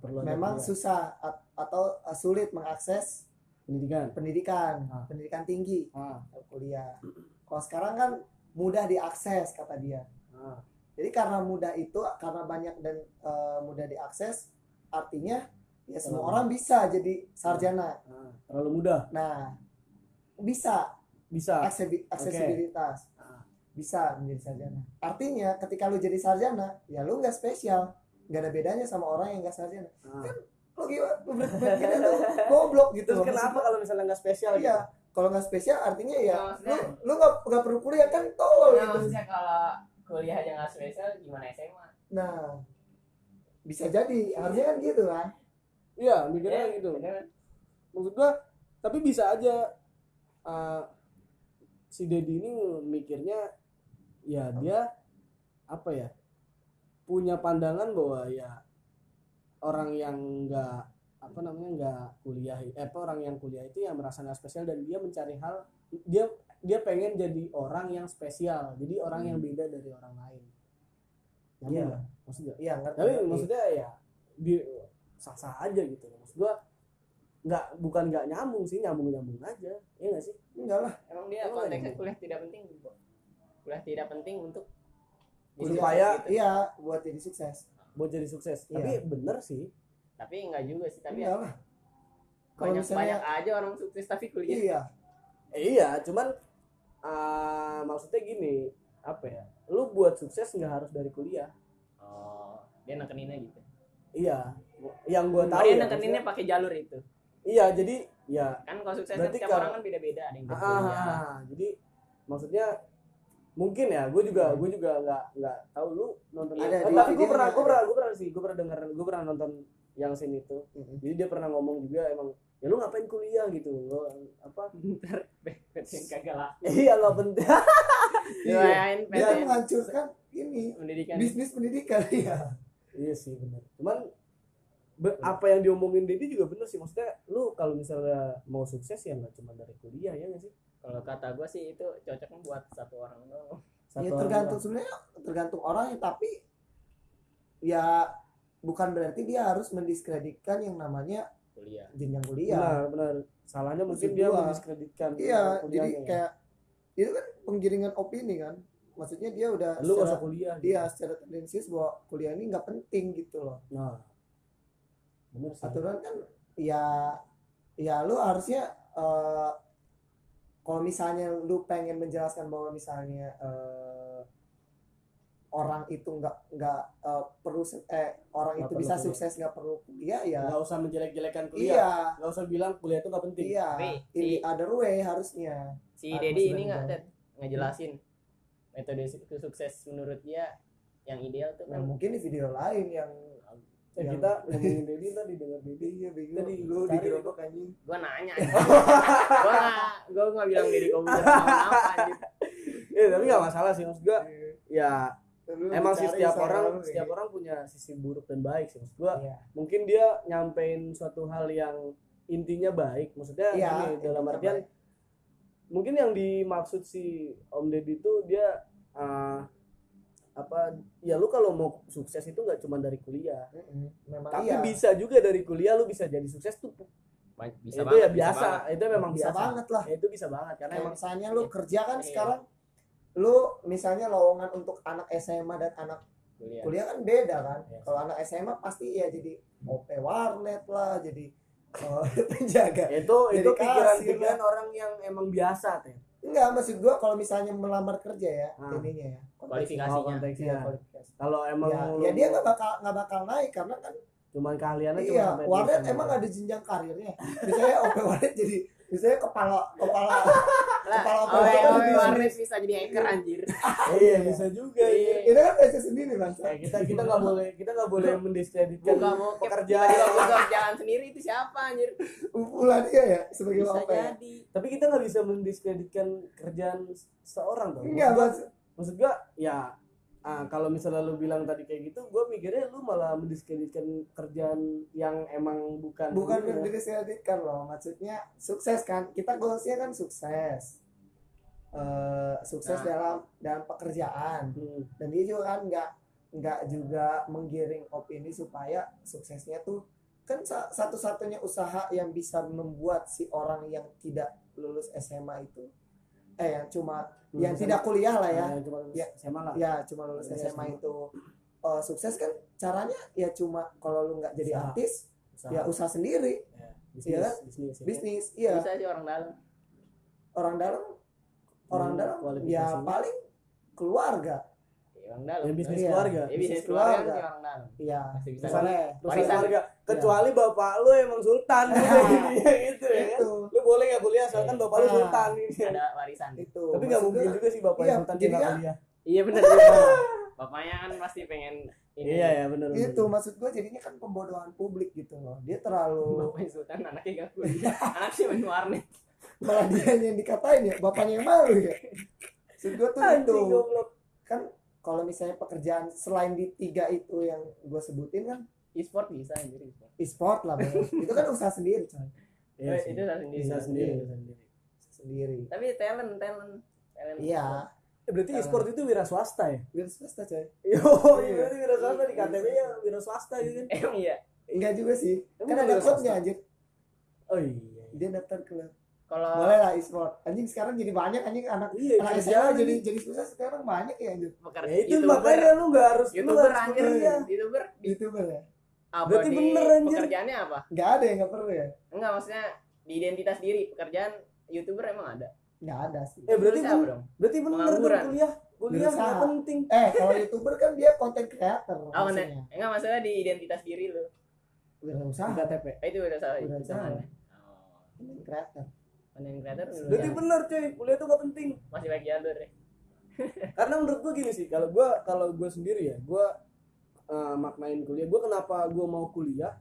perlu memang kuliah. susah at- atau uh, sulit mengakses pendidikan? pendidikan Ah. pendidikan tinggi ah, kuliah. Kalau sekarang kan mudah diakses kata dia. Ah, jadi karena mudah itu karena banyak dan uh, mudah diakses artinya ya semua Terlalu. orang bisa jadi sarjana. Ah. terlalu mudah. Nah bisa. Bisa. Aksebi- aksesibilitas. Ah. bisa menjadi sarjana. Artinya ketika lu jadi sarjana ya lu nggak spesial. Nggak ada bedanya sama orang yang nggak sarjana. Ah. lo gila berpikirnya tuh goblok gitu terus kenapa kalau misalnya nggak spesial iya kalau nggak spesial artinya ya Nggak, lu lu nggak nggak perlu kuliah kan tolol Nah, gitu. maksudnya kalau kuliah aja nggak spesial gimana SMA nah bisa jadi. Harusnya kan gitu kan iya mikirnya Ya, gitu bener. maksud gua tapi bisa aja uh, si Dedi ini mikirnya ya dia apa ya punya pandangan bahwa ya orang yang enggak apa namanya enggak kuliah eh, apa orang yang kuliah itu yang merasa nggak spesial dan dia mencari hal dia dia pengen jadi orang yang spesial jadi orang yang beda dari orang lain Iya. nggak? maksudnya iya ngerti tapi ngerti. maksudnya ya di sah sah aja gitu. Maksud gua nggak bukan nggak nyambung sih nyambung nyambung aja. Ya nggak sih? Enggak lah. Emang dia Oh, konteksnya iya. kuliah tidak penting Bu. kuliah tidak penting untuk Supaya- gitu. iya buat jadi sukses. Buat jadi sukses. Iya. tapi bener sih. Tapi enggak juga sih tapi enggak lah. Kalau banyak misalnya banyak aja orang sukses tapi kuliah. Iya. Eh, iya cuman ah, maksudnya gini apa ya? Lu buat sukses nggak harus dari kuliah. Oh dia nekeninnya gitu. Iya yang gua oh, tahu ya, nekeninnya pakai jalur itu. Iya jadi ya. Kan kalau sukses Berarti setiap kalau- orang kan beda-beda ada yang ah, ah, ah, jadi maksudnya mungkin ya gue juga gue juga nggak nggak tahu. Lu nonton Ada Eh, di tapi gue pernah gue pernah gue pernah sih gue pernah dengar gue pernah nonton yang sini itu. Jadi dia pernah ngomong juga emang ya lu ngapain kuliah? gitu. Lo apa? <laughs> Ntar PTN kagak lah <laughs> iya nggak penting. <laughs> Iya. Doain dia menghancurkan ini pendidikan. bisnis pendidikan iya. Iya sih benar cuman be- apa yang diomongin Dedi juga bener sih. Maksudnya lu kalau misalnya mau sukses ya nggak cuma dari kuliah ya nggak sih? Kalau kata gue sih itu cocoknya buat satu orang doang. Satu ya orang tergantung doang. sebenarnya tergantung orang tapi ya bukan berarti dia harus mendiskreditkan yang namanya kuliah. jenjang kuliah. Benar benar. Salahnya mungkin Maksud dia gua, mendiskreditkan iya jadi kuliahnya. kayak itu kan penggiringan opini kan. Maksudnya dia udah lu secara, usah kuliah gitu. dia secara tendensius bahwa kuliah ini nggak penting gitu loh. Nah bener sih. Aturan kan ya ya lu harusnya eh, kalau misalnya lu pengen menjelaskan bahwa misalnya eh, orang itu nggak nggak eh, perlu eh orang Nggak itu perlu bisa kuliah. sukses nggak perlu kuliah ya. Nggak usah menjelek-jelekan kuliah. Iya. Nggak usah bilang kuliah itu nggak penting. Iya. Tapi in the si- other way harusnya. si Dedi maksudnya ini nggak ngejelasin. Metode sukses menurut dia yang ideal tuh nah kan mungkin di video lain yang eh, Yang- kita ngomongin Dedi tadi dengar Dedi iya bego Tadi lu cari digerobak <laughs> anjing gue nanya gue nggak gue nggak bilang Dedi sama <laughs> apa anjir eh tapi nggak masalah sih maksud gua Iya. ya Lu emang sih setiap orang lu, setiap ya. orang punya sisi buruk dan baik sih maksud gua Iya. mungkin dia nyampein suatu hal yang intinya baik maksudnya Iya, gini, dalam artian baik. mungkin yang dimaksud si Om Deddy itu dia ah, apa ya lu kalau mau sukses itu nggak cuma dari kuliah. Memang tapi iya. bisa juga dari kuliah lu bisa jadi sukses tuh bisa itu banget, ya bisa biasa banget. itu memang bisa biasa banget lah. Ya, itu bisa banget karena emang misalnya lu kerja kan Iya. sekarang lu misalnya lowongan untuk anak SMA dan anak kuliah kuliah kan beda kan. Iya. Kalau anak SMA pasti ya jadi OP warnet lah, jadi eh, <laughs> penjaga. itu Jadi itu pikiran-pikiran orang yang emang biasa teh Enggak, maksud gua kalau misalnya melamar kerja ya, Ah. ininya ya. Kualifikasi. Oh, konteksnya. Kualifikasi. kalau emang Ya, ya dia nggak bakal nggak bakal naik karena kan cuman keahliannya cuma iya di- emang ada jenjang karirnya. Misalnya <laughs> OP warnet jadi misalnya kepala kepala <laughs> lah Kepala oh ya Bisnis. warnet bisa jadi hacker anjir iya bisa juga Iya. iya. itu kan biasa sendiri bang. Eh, kita kita nggak boleh kita nggak boleh mendiskreditkan pekerjaan jalan sendiri itu siapa anjir Ulah dia ya sebagai bisa ya. jadi tapi kita nggak bisa mendiskreditkan kerjaan seorang dong Enggak, maksud gua ya ah, kalau misalnya lu bilang tadi kayak gitu gua mikirnya lu malah mendiskreditkan kerjaan yang emang bukan bukan ya. mendiskreditkan loh maksudnya sukses kan kita goalsnya kan sukses Eh, sukses Nah. dalam dalam pekerjaan Hmm. dan dia juga kan nggak nggak juga menggiring opini supaya suksesnya tuh kan sa- satu-satunya usaha yang bisa membuat si orang yang tidak lulus SMA itu eh yang cuma yang SMA. tidak kuliah lah ya Nah, cuma lulus Ya. SMA lah ya cuma lulus Lulus SMA SMA. itu eh, sukses kan caranya ya cuma kalau lu nggak jadi Usaha. artis Usaha. ya usaha sendiri Ya, Iya kan? bisnis bisnis ya. bisnis iya bisa sih orang dalam orang dalam orang Hmm, dalam ya paling keluarga Ya, orang dalam Ya, bisnis Iya. keluarga ya bisnis Bisnis keluarga kan keluarga. sih orang dalam iya Pasti bisa. misalnya keluarga kecuali bapak lu emang sultan Iya, <laughs> gitu ya kan itu boleh nggak kuliah? Soalnya kan bapak lu Nah. sultan ini. Ada warisan. Itu tapi nggak mungkin juga sih bapak iya, sultan jadi tidak kuliah iya benar <laughs> bapaknya kan pasti pengen ini. Iya ya benar itu maksud gue jadinya kan pembodohan publik gitu loh. Dia terlalu <laughs> bapaknya sultan anaknya gak kuliah. Anaknya main warnet. Malah dia yang dikatain ya bapaknya yang malu ya. Maksud gue tuh itu kan kalau misalnya pekerjaan selain di tiga itu yang gue sebutin kan e-sport bisa anjir e-sport. E-sport lah Bang. itu kan usaha sendiri coy Iya Eh, itu usaha sendiri. Bisa sendiri. Iya. bisa sendiri. Sendiri. Tapi talent talent. Talent. Iya. Eh, berarti e-sport itu wira swasta ya? Wira swasta coy. Yo Iya. berarti wira swasta di KTP ya wira swasta gitu kan? Emang iya. Enggak juga sih. Emang kan ada klubnya anjir. Oh iya dia daftar klub kalau boleh lah e-sport. Anjing sekarang jadi banyak anjing. Anak iya anak SMA jadi. jadi susah sekarang banyak ya anjir. Pekerja ya itu makanya lu nggak harus lu youtuber harus anjir. youtuber youtuber ya apa Berarti di bener, anjir. pekerjaannya apa? Nggak ada yang nggak perlu ya? Enggak maksudnya di identitas diri. Pekerjaan youtuber emang ada? Nggak ada sih. Eh berarti Terus apa ben- dong? berarti bener dong kuliah. Kuliah Berusaha. nggak penting. Eh kalau youtuber kan dia content creator oh maksudnya. Enggak enggak maksudnya di identitas diri lu. Wira di usaha KTP Eh, itu udah salah salah. mana? Oh, content creator. Content creator berarti bener cuy. Kuliah tuh nggak penting. Masih baik jalur ya karena menurut gue gini sih kalau gue kalau gue sendiri ya gue eh, maknain kuliah. Gue kenapa gue mau kuliah?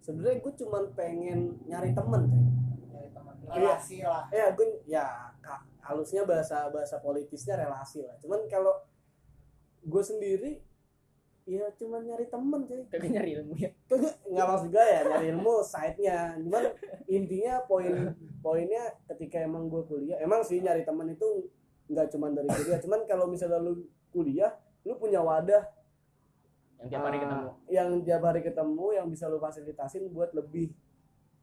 Sebenarnya gue cuman pengen nyari temen nyari Iya. relasi lah. Ya gue ya ka- halusnya bahasa bahasa politisnya relasi lah. Cuman kalau gue sendiri ya cuman nyari temen cuy kagak nyari ilmu ya? Kagak, nggak maksud gue ya nyari ilmu side-nya. Cuman intinya poin poinnya ketika emang gue kuliah emang sih nyari temen itu nggak cuman dari kuliah. Cuman kalau misalnya lu kuliah lu punya wadah yang tiap hari ah, ketemu. yang tiap hari ketemu yang bisa lu fasilitasin buat lebih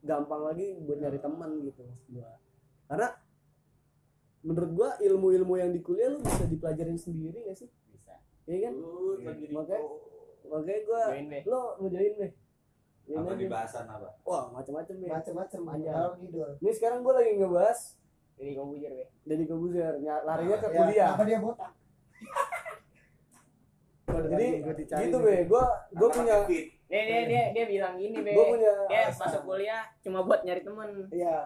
gampang lagi buat nyari teman gitu maksud gua. Karena menurut gua ilmu-ilmu yang di kuliah lu bisa dipelajarin sendiri gak sih? Bisa. Iya kan? Makanya makanya gua lo mau join deh Join apa aja. di bahasan apa? Wah macam-macam ya macam-macam kalau ngidul ini sekarang gua lagi ngebahas jadi komputer deh Deddy Kobuzer ny- larinya ke ya, kuliah. Kenapa dia botak jadi gitu be. Gua gua punya dia dia dia, dia bilang gini be. Gua punya dia masuk kuliah cuma buat nyari temen. Iya.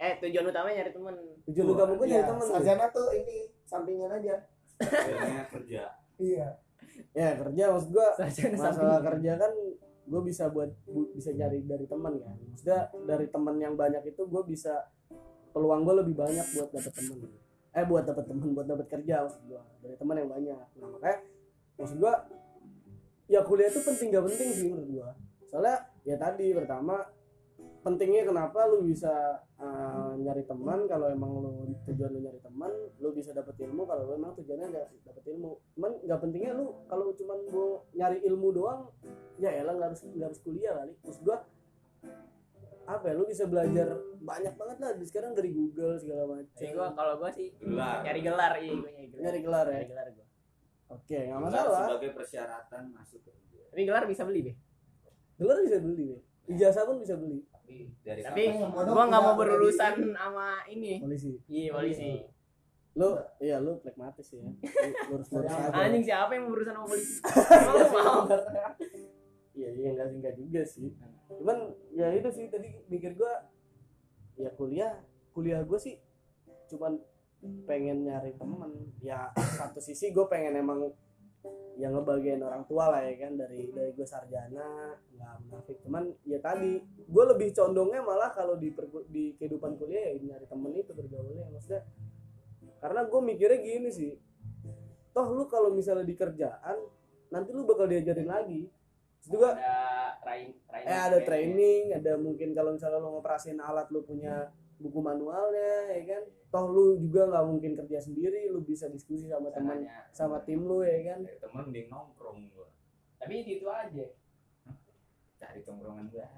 Eh tujuan utamanya nyari temen. Tujuan utama gua nyari iya teman sarjana tuh ini sampingan aja. Kerja. Iya. <laughs> Ya kerja maksud gua sarjana masalah kerja kan gue bisa buat bu- bisa cari dari teman kan. Maksudnya dari teman yang banyak itu gue bisa peluang gue lebih banyak buat dapet teman eh buat dapet teman buat dapet kerja maksud gue dari teman yang banyak. Nah makanya maksud gua ya kuliah itu penting gak penting sih menurut gua soalnya ya tadi pertama pentingnya kenapa lu bisa uh, nyari teman kalau emang lu tujuan lu nyari teman lu bisa dapet ilmu kalau lu emang tujuannya nggak dapet ilmu cuman nggak pentingnya lu kalau cuman mau nyari ilmu doang ya elah nggak harus nggak harus kuliah kali terus gua apa ya lu bisa belajar banyak banget lah di sekarang dari Google segala macam Jadi gua kalau gua sih Gelar. nyari gelar iya gua nyari gelar. nyari gelar ya Nyari gelar gua. Oke nggak Gelar masalah sebagai persyaratan masuk kerja. Tapi gelar bisa beli deh. gelar bisa beli ya ijazah pun bisa beli Tapi dari Tapi gua nggak mau berurusan sama ini. polisi Iya polisi. lu iya lu pragmatis ya lurus lurus aja Anjing siapa yang mau berurusan sama polisi? <laughs> Emang lu mau? iya iya enggak enggak juga sih cuman ya itu sih tadi mikir gua ya kuliah kuliah gue sih cuman pengen nyari temen. Ya satu sisi gue pengen emang yang ngebagian orang tua lah ya kan dari dari gue sarjana nggak munafik. Cuman ya tadi gue lebih condongnya malah kalau di di kehidupan kuliah ya nyari temen itu bergaulnya maksudnya karena gue mikirnya gini sih toh lu kalau misalnya di kerjaan nanti lu bakal diajarin lagi. Terus juga Ada training, training. eh ada training ada mungkin kalau misalnya lo ngoperasin alat lu punya buku manualnya ya kan toh lu juga nggak mungkin kerja sendiri lu bisa diskusi sama teman sama tim lu ya kan dari temen mending nongkrong gua. Tapi itu aja. Cari tongkrongan gua.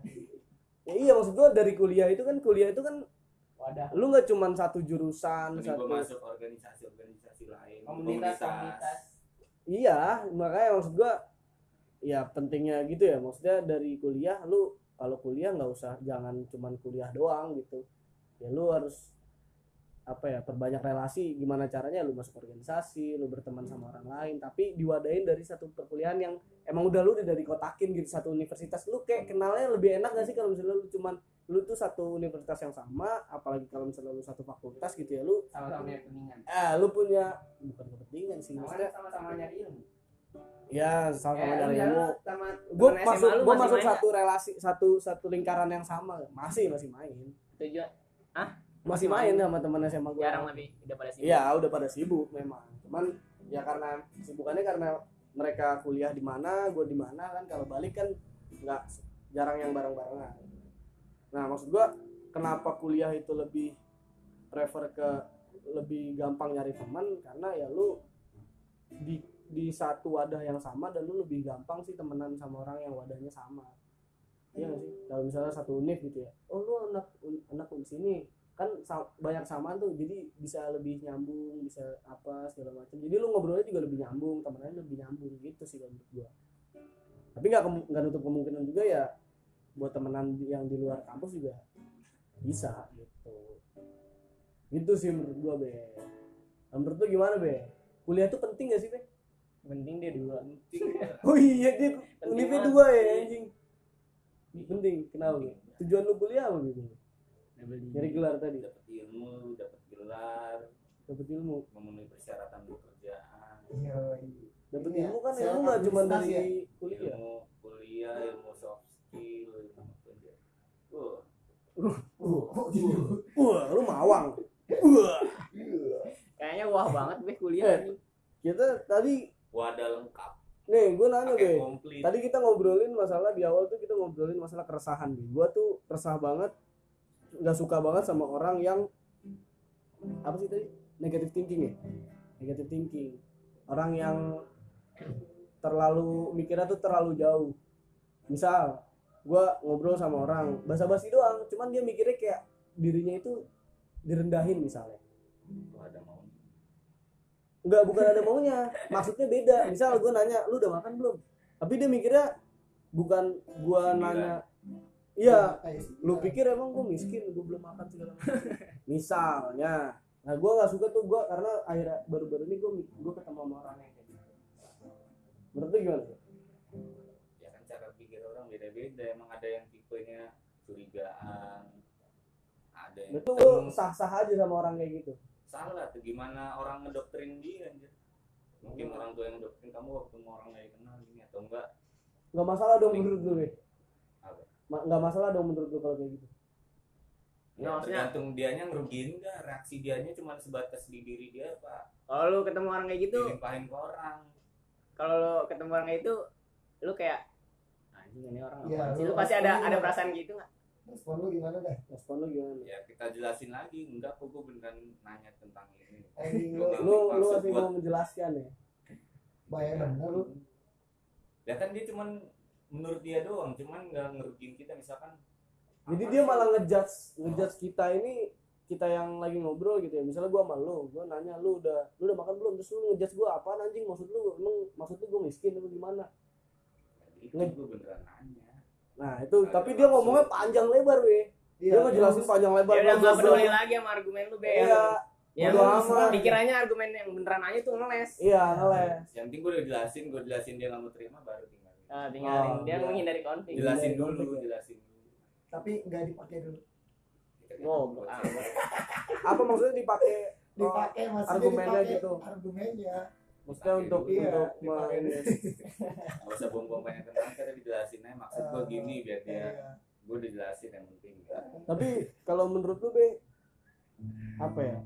ya iya maksud gua dari kuliah itu kan kuliah itu kan Wadah. lu nggak cuman satu jurusan Mending satu masuk organisasi-organisasi lain. Komunitas, komunitas. iya makanya maksud gua ya pentingnya gitu ya maksudnya dari kuliah lu kalau kuliah nggak usah jangan cuman kuliah doang gitu ya lu harus apa ya perbanyak relasi gimana caranya lu masuk organisasi lu berteman sama orang lain tapi diwadain dari satu perkuliahan yang emang udah lu udah dari kotakin gitu satu universitas lu kayak kenalnya lebih enak gak sih kalau misalnya lu cuman lu tuh satu universitas yang sama apalagi kalau misalnya lu satu fakultas gitu ya lu Sama-sama punya kepentingan. eh lu punya bukan kepentingan sih Sama maksudnya sama-sama nyari ilmu. ya Eh, nyari misalnya ilmu sama gue masuk gue masuk satu relasi satu satu lingkaran yang sama masih masih main nggak? Tujuan masih main sama teman SMA gue jarang lebih udah pada sibuk. iya udah pada sibuk memang. Cuman ya karena sibukannya karena mereka kuliah di mana gue di mana kan. Kalau balik kan nggak jarang yang bareng barengan nah maksud gue kenapa kuliah itu lebih prefer ke lebih gampang nyari teman karena ya lu di di satu wadah yang sama dan lu lebih gampang sih temenan sama orang yang wadahnya sama iya sih? Kalau misalnya satu univ gitu ya. Oh lu anak anak un sini. Kan banyak samaan tuh. Jadi bisa lebih nyambung bisa apa segala macam. Jadi lu ngobrolnya juga lebih nyambung temenannya lebih nyambung gitu sih kalau menurut gua. Tapi nggak nggak nutup kemungkinan juga ya buat temenan yang di luar kampus juga bisa gitu. Itu sih menurut gua be. Nah, menurut lu gimana be? Kuliah tuh penting gak sih be? Penting dia dua. Penting <laughs> oh iya dia univnya dua ya anjing penting kenapa be tujuan lu kuliah apa gitu nyari gelar tadi dapat ilmu, dapat gelar, dapat ilmu memenuhi persyaratan pekerjaan. Yoi. dapat Iya, ilmu kan ilmu nggak cuma dari ya? kuliah Ilmu kuliah, ilmu soft skill, ilmu apa aja. Wah, Oh, iya. wah lu mawang wah kayaknya wah banget be kuliah Eh. kita tadi wadah lengkap, nih gue nanya komplit. tadi kita ngobrolin masalah di awal tuh kita ngobrolin masalah keresahan nih gue tuh resah banget nggak suka banget sama orang yang apa sih tadi? Negative thinking ya? Negative thinking. Orang yang terlalu mikirnya tuh terlalu jauh. Misal gue ngobrol sama orang basa-basi doang. Cuman dia mikirnya kayak dirinya itu direndahin misalnya. Wah, ada mau. Enggak, bukan ada maunya. Maksudnya beda. Misal gue nanya, lu udah makan belum? Tapi dia mikirnya bukan gua Sindiran. nanya. Iya, sih. lu pikir emang gue miskin, gue belum makan segala macam. Misalnya, nah gue nggak suka tuh gue karena akhirnya baru-baru ini gue gue ketemu sama orang yang kayak gitu. Menurut lu gimana? Ya kan cara pikir orang beda-beda. Emang ada yang tipenya curigaan, ada yang Itu gue sah-sah aja sama orang kayak gitu. Salah tuh gimana orang ngedoktrin dia anjir. Mungkin orang tua yang ngedoktrin kamu waktu mau orang nggak kenal gini atau enggak Nggak masalah dong menurut lu? Ma- Nggak masalah dong menurut lu kalau kayak gitu. Ya, Ya, maksudnya- tergantung dianya ngerugiin enggak, reaksi dianya cuma sebatas di diri dia apa kalau lu ketemu orang kayak gitu dilimpahin ke orang. kalau lo ketemu orang itu lu kayak anjing ini orang Iya, apa sih lu lu pasti ada ada lu perasaan gitu nggak respon lu gimana dah respon lu gimana? Ya kita jelasin lagi. Enggak kok gue beneran nanya tentang ini. Anjing lu Lu- lu masih buat- mau menjelaskan ya? Bayar bener lu. Ya kan dia cuman menurut dia doang. Cuman nggak ngerugiin kita. Misalkan jadi dia sih? malah ngejudge ngejudge kita ini kita yang lagi ngobrol gitu ya. Misalnya gua sama lu gua nanya lu udah lu udah makan belum? Terus lu ngejudge gua apa anjing? Maksud lu emang maksud lu gua miskin lu gimana? Itu Nge- gue beneran nanya nah itu tapi dia ngomongnya panjang lebar weh dia ngejelasin panjang lebar ya udah Gua nggak jelasin- peduli lagi sama argumen lu be. Iya amat. dikiranya argumen yang beneran aja tuh ngeles. Iya ngeles. Yang penting gue udah jelasin gue jelasin dia nggak mau terima baru tinggal nah, tinggalin. Oh, dia iya. menghindari konflik. Jelasin Iya, dulu iya. jelasin dulu. Tapi nggak dipakai dulu. Oh, Ah, apa maksudnya dipakai oh, dipakai maksudnya argumennya dipakai gitu. argumennya maksudnya untuk Iya, untuk dipakai. me- <laughs> nggak usah buang-buang banyak tentang kita dijelasin aja maksud gue Eh, gini biar dia Iya. gue udah jelasin yang penting ya. tapi kalau menurut lu be apa ya?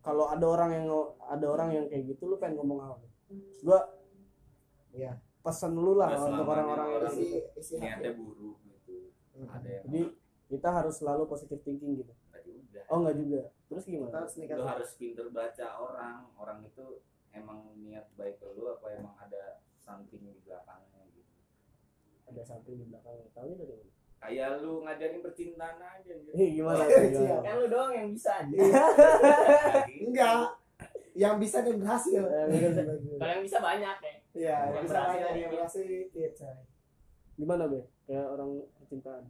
Kalau ada orang yang ada orang yang kayak gitu lu pengen ngomong apa? Gua Iya. pesan lu lah Nggak untuk orang-orang yang orang kayak isi gitu isi niatnya buruk gitu. Hmm. ada yang jadi kita harus selalu positive thinking gitu. Juga. Oh enggak juga. Terus Kita gimana harus nikah lu harus pinter baca orang. Orang itu emang niat baik ke lu apa emang ada something di belakangnya gitu? Ada samping di belakang tahunya dari mana? Kayak lu ngajarin percintaan aja gitu. eh gimana? Iya. gimana? kan lu doang yang bisa aja enggak. Yang bisa dan berhasil. Eh, gitu. kalau yang bisa banyak ya. Iya, Yang yang bisa berhasil banyak yang berhasil dikit, coy. gimana be? Kayak orang percintaan.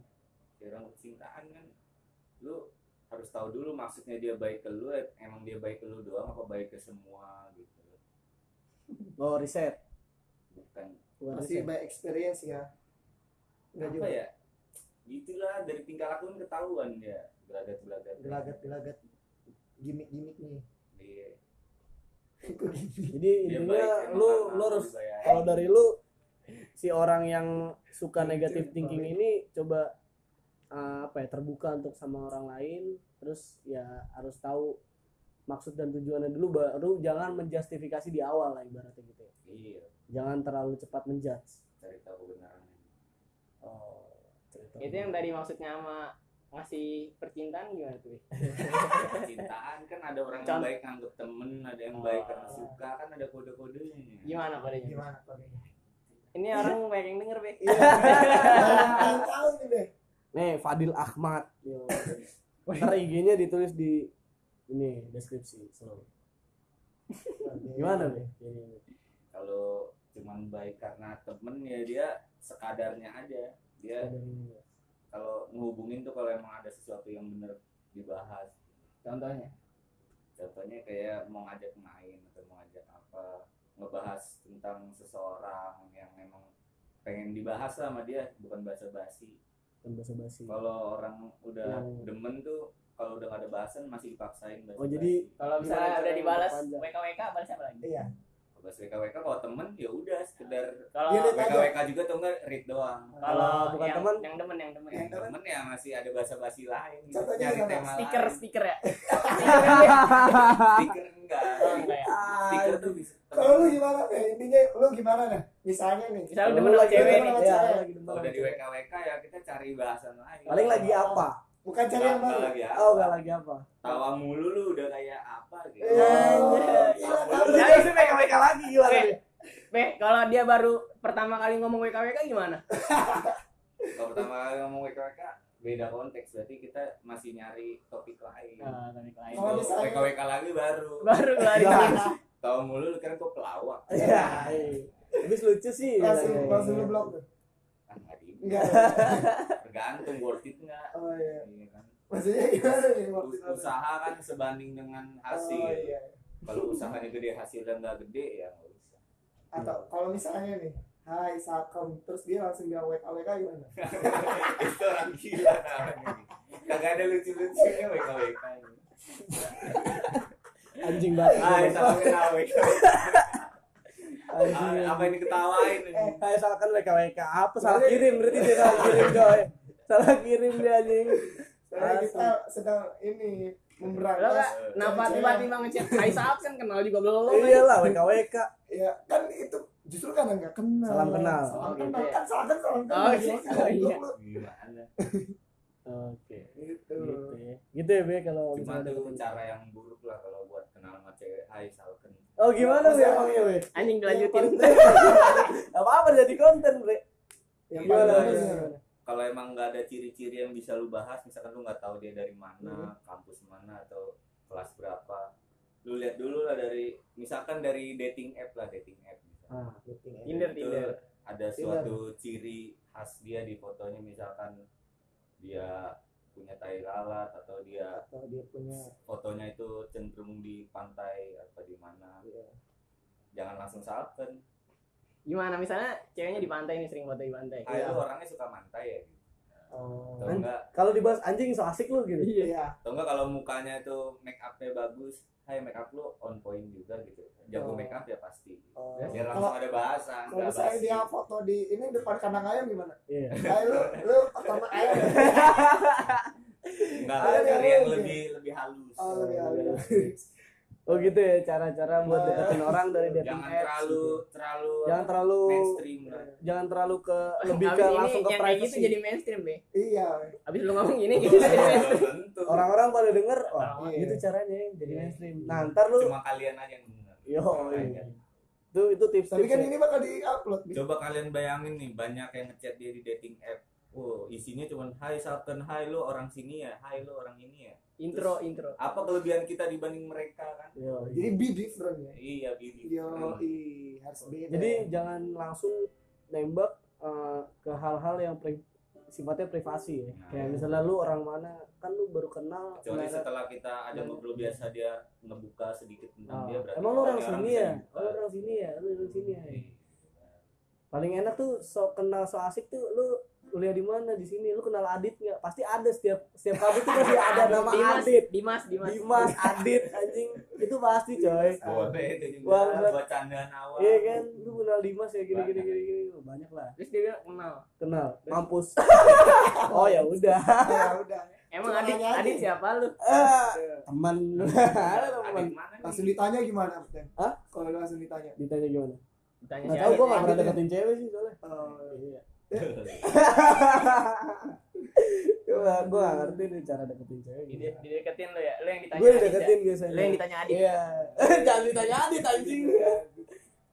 Kayak orang percintaan kan. Lu harus tahu dulu maksudnya dia baik ke lu emang dia baik ke lu doang apa baik ke semua gitu oh riset bukan bukan Masih riset by experience ya. Enggak apa juga. ya gitulah dari tingkah laku kan ketahuan ya gelagat gelagat Gelagat-gelagat gimmick-gimmick nih. dia, Kok gini? jadi dia intinya lu lu harus dibayar. kalau dari lu si orang yang suka negatif thinking ini coba uh, apa ya terbuka untuk sama orang lain terus ya harus tahu maksud dan tujuannya dulu baru jangan menjustifikasi di awal lah ibaratnya gitu ya iya jangan terlalu cepat menjudge cari tahu kebenarannya oh cerita itu yang tadi maksudnya sama ngasih percintaan gimana tuh percintaan kan ada orang yang Contoh. baik nganggep temen ada yang baik karena Oh. suka kan ada kode kodenya gimana kodenya Gimana kodenya? ini orang banyak yang denger be Iya. Yang tahu nih, Be. nih Fadil Ahmad Yo. ntar IG-nya ditulis di ini deskripsi selalu gimana nih ini? Kalau cuman baik karena temen ya dia sekadarnya aja. Dia kalau ngehubungin tuh kalau emang ada sesuatu yang bener dibahas. Contohnya? Contohnya kayak mau ngajak main atau mau ngajak apa ngebahas tentang seseorang yang emang pengen dibahas sama dia bukan basa basi kan bahasa basi kalau orang udah Yang- demen tuh kalau udah gak ada bahasan masih dipaksain basa Oh, jadi- kalau misalnya udah dibalas memperpanjang? WK WK balas apa lagi Iya. bahas WKWK kalau temen ya udah sekedar kalau aja. WKWK juga tuh enggak read doang kalau bukan yang, teman? yang demen yang demen Yang yang temen ya masih ada bahasa basi lain. Contohnya nyari tema stiker lain. stiker ya stiker enggak Oh, enggak ya? stiker tuh bisa Kalau lu gimana, Be? Intinya lu gimana dah? Misalnya nih. misalnya demen lu sama lagi cewek nih ya, demen kalau dari cewek. WKWK ya kita cari bahasan lain paling lagi apa Bukan cari yang baru. lagi apa. Oh nggak lagi apa. Tawa mulu lu udah kayak apa gitu. Iya, iya. Mulu. Jadi mereka mereka lagi gimana Oke. nih Be, kalau dia baru pertama kali ngomong WK WK gimana? <laughs> Kalau pertama kali ngomong WKWK beda konteks. Berarti kita masih nyari topik lain. Nah tapi lain. Kalau misalnya- WKWK lagi baru. Baru <laughs> lagi. tawa mulu lu kan kok pelawak. Ya iya. habis lucu sih. Langsung bilangnya. langsung lu blok tuh. Ah nggak di <laughs> tergantung worth it nggak Oh iya. Iya kan? Maksudnya gimana nih Us- maksudnya? usaha kan sebanding dengan hasil Oh, iya. kalau usahanya gede hasilnya nggak gede ya nggak usah Atau kalau misalnya nih, Hai Sakom, terus dia langsung bilang WK WK gimana? <laughs> itu orang gila namanya kagak ada lucu-lucunya WKWK ini anjing banget sama kenal WKWK anjing Ah, apa ini ketawain ini? Kayak salah kan WK WK apa salah kirim berarti dia salah kirim <laughs> coy. Salah kirim dia anjing. Kita sedang ini memberantas kenapa tiba-tiba ngechat Hai saat kan kenal juga belum iyalah WK WK ya kan itu justru kan nggak kenal. Salam kenal. salam kenal. kan salam kan salam kenal. Oh. Oh, iya. Oke gitu gitu ya gitu ya be kalau Cuma tuh cara yang buruk lah kalau buat kenal sama cewek. Hai Salken. oh gimana be emangnya be Anjing dilanjutin. <laughs> apa apa jadi konten bre yang gimana paling Be? bagus ya. Gimana? Kalau emang nggak ada ciri-ciri yang bisa lu bahas, misalkan lu nggak tahu dia dari mana, kampus mana atau kelas berapa, lu lihat dulu lah dari, misalkan dari dating app lah dating app. misalkan. ah Dating app. Tinder, Tinder. ada suatu ciri khas dia di fotonya misalkan dia punya tai lalat atau dia atau dia punya fotonya itu cenderung di pantai atau di mana. Ya, jangan langsung salken Gimana? Misalnya ceweknya di pantai nih sering foto di pantai. ah lu orangnya suka mantai ya gitu. oh, atau enggak? Kalau dibahas anjing so asik lu gitu. Iya. Atau enggak kalau mukanya itu make upnya bagus hai make up lu on point juga gitu. Jago Oh. make up ya pasti. Oh. biar kalau langsung ada bahasa kalau misalnya dia foto di ini depan kandang ayam gimana? Iya. Ayo lu lu pertama ayam <laughs> enggak Ada cari yang gitu. lebih lebih halus Oh, lebih halus. oh gitu ya cara-cara buat Oh. deketin orang dari dating jangan apps terlalu gitu. terlalu jangan terlalu mainstream lah jangan terlalu ke lebih Abis ke ini langsung ke yang kayak gitu privacy jadi mainstream be. iya Abis lu ngomong gini gitu jadi mainstream. tentu orang-orang pada denger oh Iya. gitu caranya jadi Iya. mainstream nah ntar lu cuma kalian aja yang benar yo Makanya. itu itu tips tapi kan ini bakal di upload Coba kalian bayangin nih, banyak yang ngechat dia di dating app. Wow, isinya cuma hai Salten, hai lu orang sini ya, hai lu orang ini ya. Intro intro. Apa kelebihan kita dibanding mereka kan? yo jadi be different ya Iya, Bibi. yo i harus beda jadi jangan langsung nembak eh, ke hal-hal yang pri- sifatnya privasi ya Nah, kayak iya. misalnya lu orang mana kan lu baru kenal Kecuali setelah kita ada ngobrol biasa dia ngebuka sedikit Oh, tentang dia berarti emang lu orang ini sini ya lu orang sini ya lu orang sini ya Iya. paling enak tuh so kenal so asik tuh lu kuliah di mana? Di sini. Lu kenal Adit nggak? Pasti ada setiap setiap kampus tuh pasti <laughs> ada nama Dimas, Adit. Dimas, Dimas. Dimas Adit anjing. Itu pasti coy. Boleh itu juga. Wah, buat candaan awal. iya kan? Lu kenal Dimas ya? Gini gini gini gini. Banyak lah. Terus dia kenal. kenal. Mampus. <laughs> Oh ya udah. Ya udah. Emang Cuma Adit. Adit siapa lu? Eh, teman. <laughs> Teman. langsung ditanya gimana Ten? Hah? kalau langsung ditanya. Ditanya gimana? Tanya nggak tahu gua nggak pernah deketin cewek sih soalnya. Oh, iya gua gua nggak ngerti nih cara deketin cewek Di- gimana. Dideketin lu ya. Lu yang ditanya gue Adit. deketin ya? biasanya Lu yang ditanya Adit. iya <laughs> jangan ditanya Adit anjing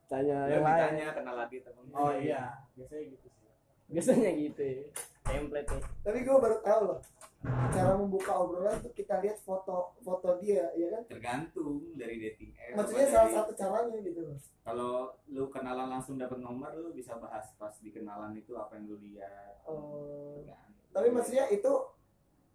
tanya Lu yang lain ditanya kenal Adit oh iya biasanya gitu sih Biasanya gitu ya. Template nih. tapi gue baru tahu loh cara membuka obrolan tuh kita lihat foto foto dia ya kan Tergantung dari dating app. maksudnya salah dari- satu caranya gitu loh Kalau lu kenalan langsung dapat nomor, lu bisa bahas pas di kenalan itu apa yang lu lihat. Oh, Tergantung. tapi maksudnya itu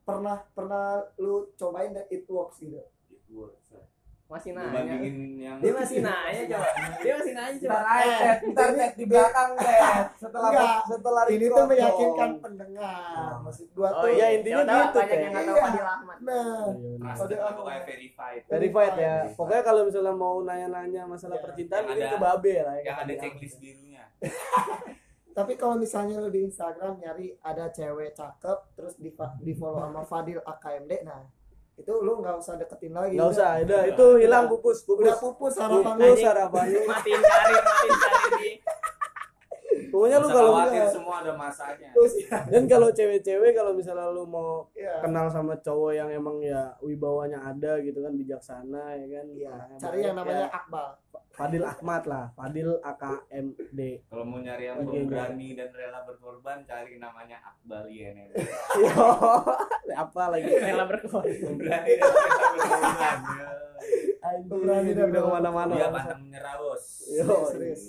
pernah pernah lu cobain dan it works gitu It works lah. Masih nanya. bandingin yang Dia masih nanya coba. Dia masih nanya coba. ntar aja Ted. ntar di belakang <laughs> Ted setelah Enggak. setelah ini tuh meyakinkan pendengar Oh. maksud gua Oh tuh iya, intinya gitu, banyak yang nggak tahu Iya. Fadil Ahmad. nah Iya, Kode lah awal. pokoknya verified. verified ya pokoknya kalau misalnya mau nanya-nanya masalah Iya. percintaan ini ada- ke babe lah ya Yang ada checklist birunya. <laughs> tapi kalau misalnya lu di Instagram nyari ada cewek cakep terus di di follow sama Fadil AKMD nah itu lu nggak usah deketin lagi. Nggak usah udah. itu hilang pupus udah pupus pupus harapan pupus harapannya Matiin karir, matiin karir di. Pokoknya lu kalau khawatir, misalnya semua ada masanya. terus ya, dan kalau cewek-cewek kalau misalnya lu mau ya. kenal sama cowok yang emang ya wibawanya ada gitu kan bijaksana ya kan Iya, orangnya cari yang namanya ya. Akbal. Fadil Ahmad lah Fadil AKMD Kalau mau nyari yang Oke, pemberani dan rela berkorban, cari namanya Akbal yo <laughs> apa lagi Rela berkorban. Pemberani dan rela berkorban. Ya. anjing dan udah rela ke mana-mana Dia pantang menyerah bos. Yo, serius.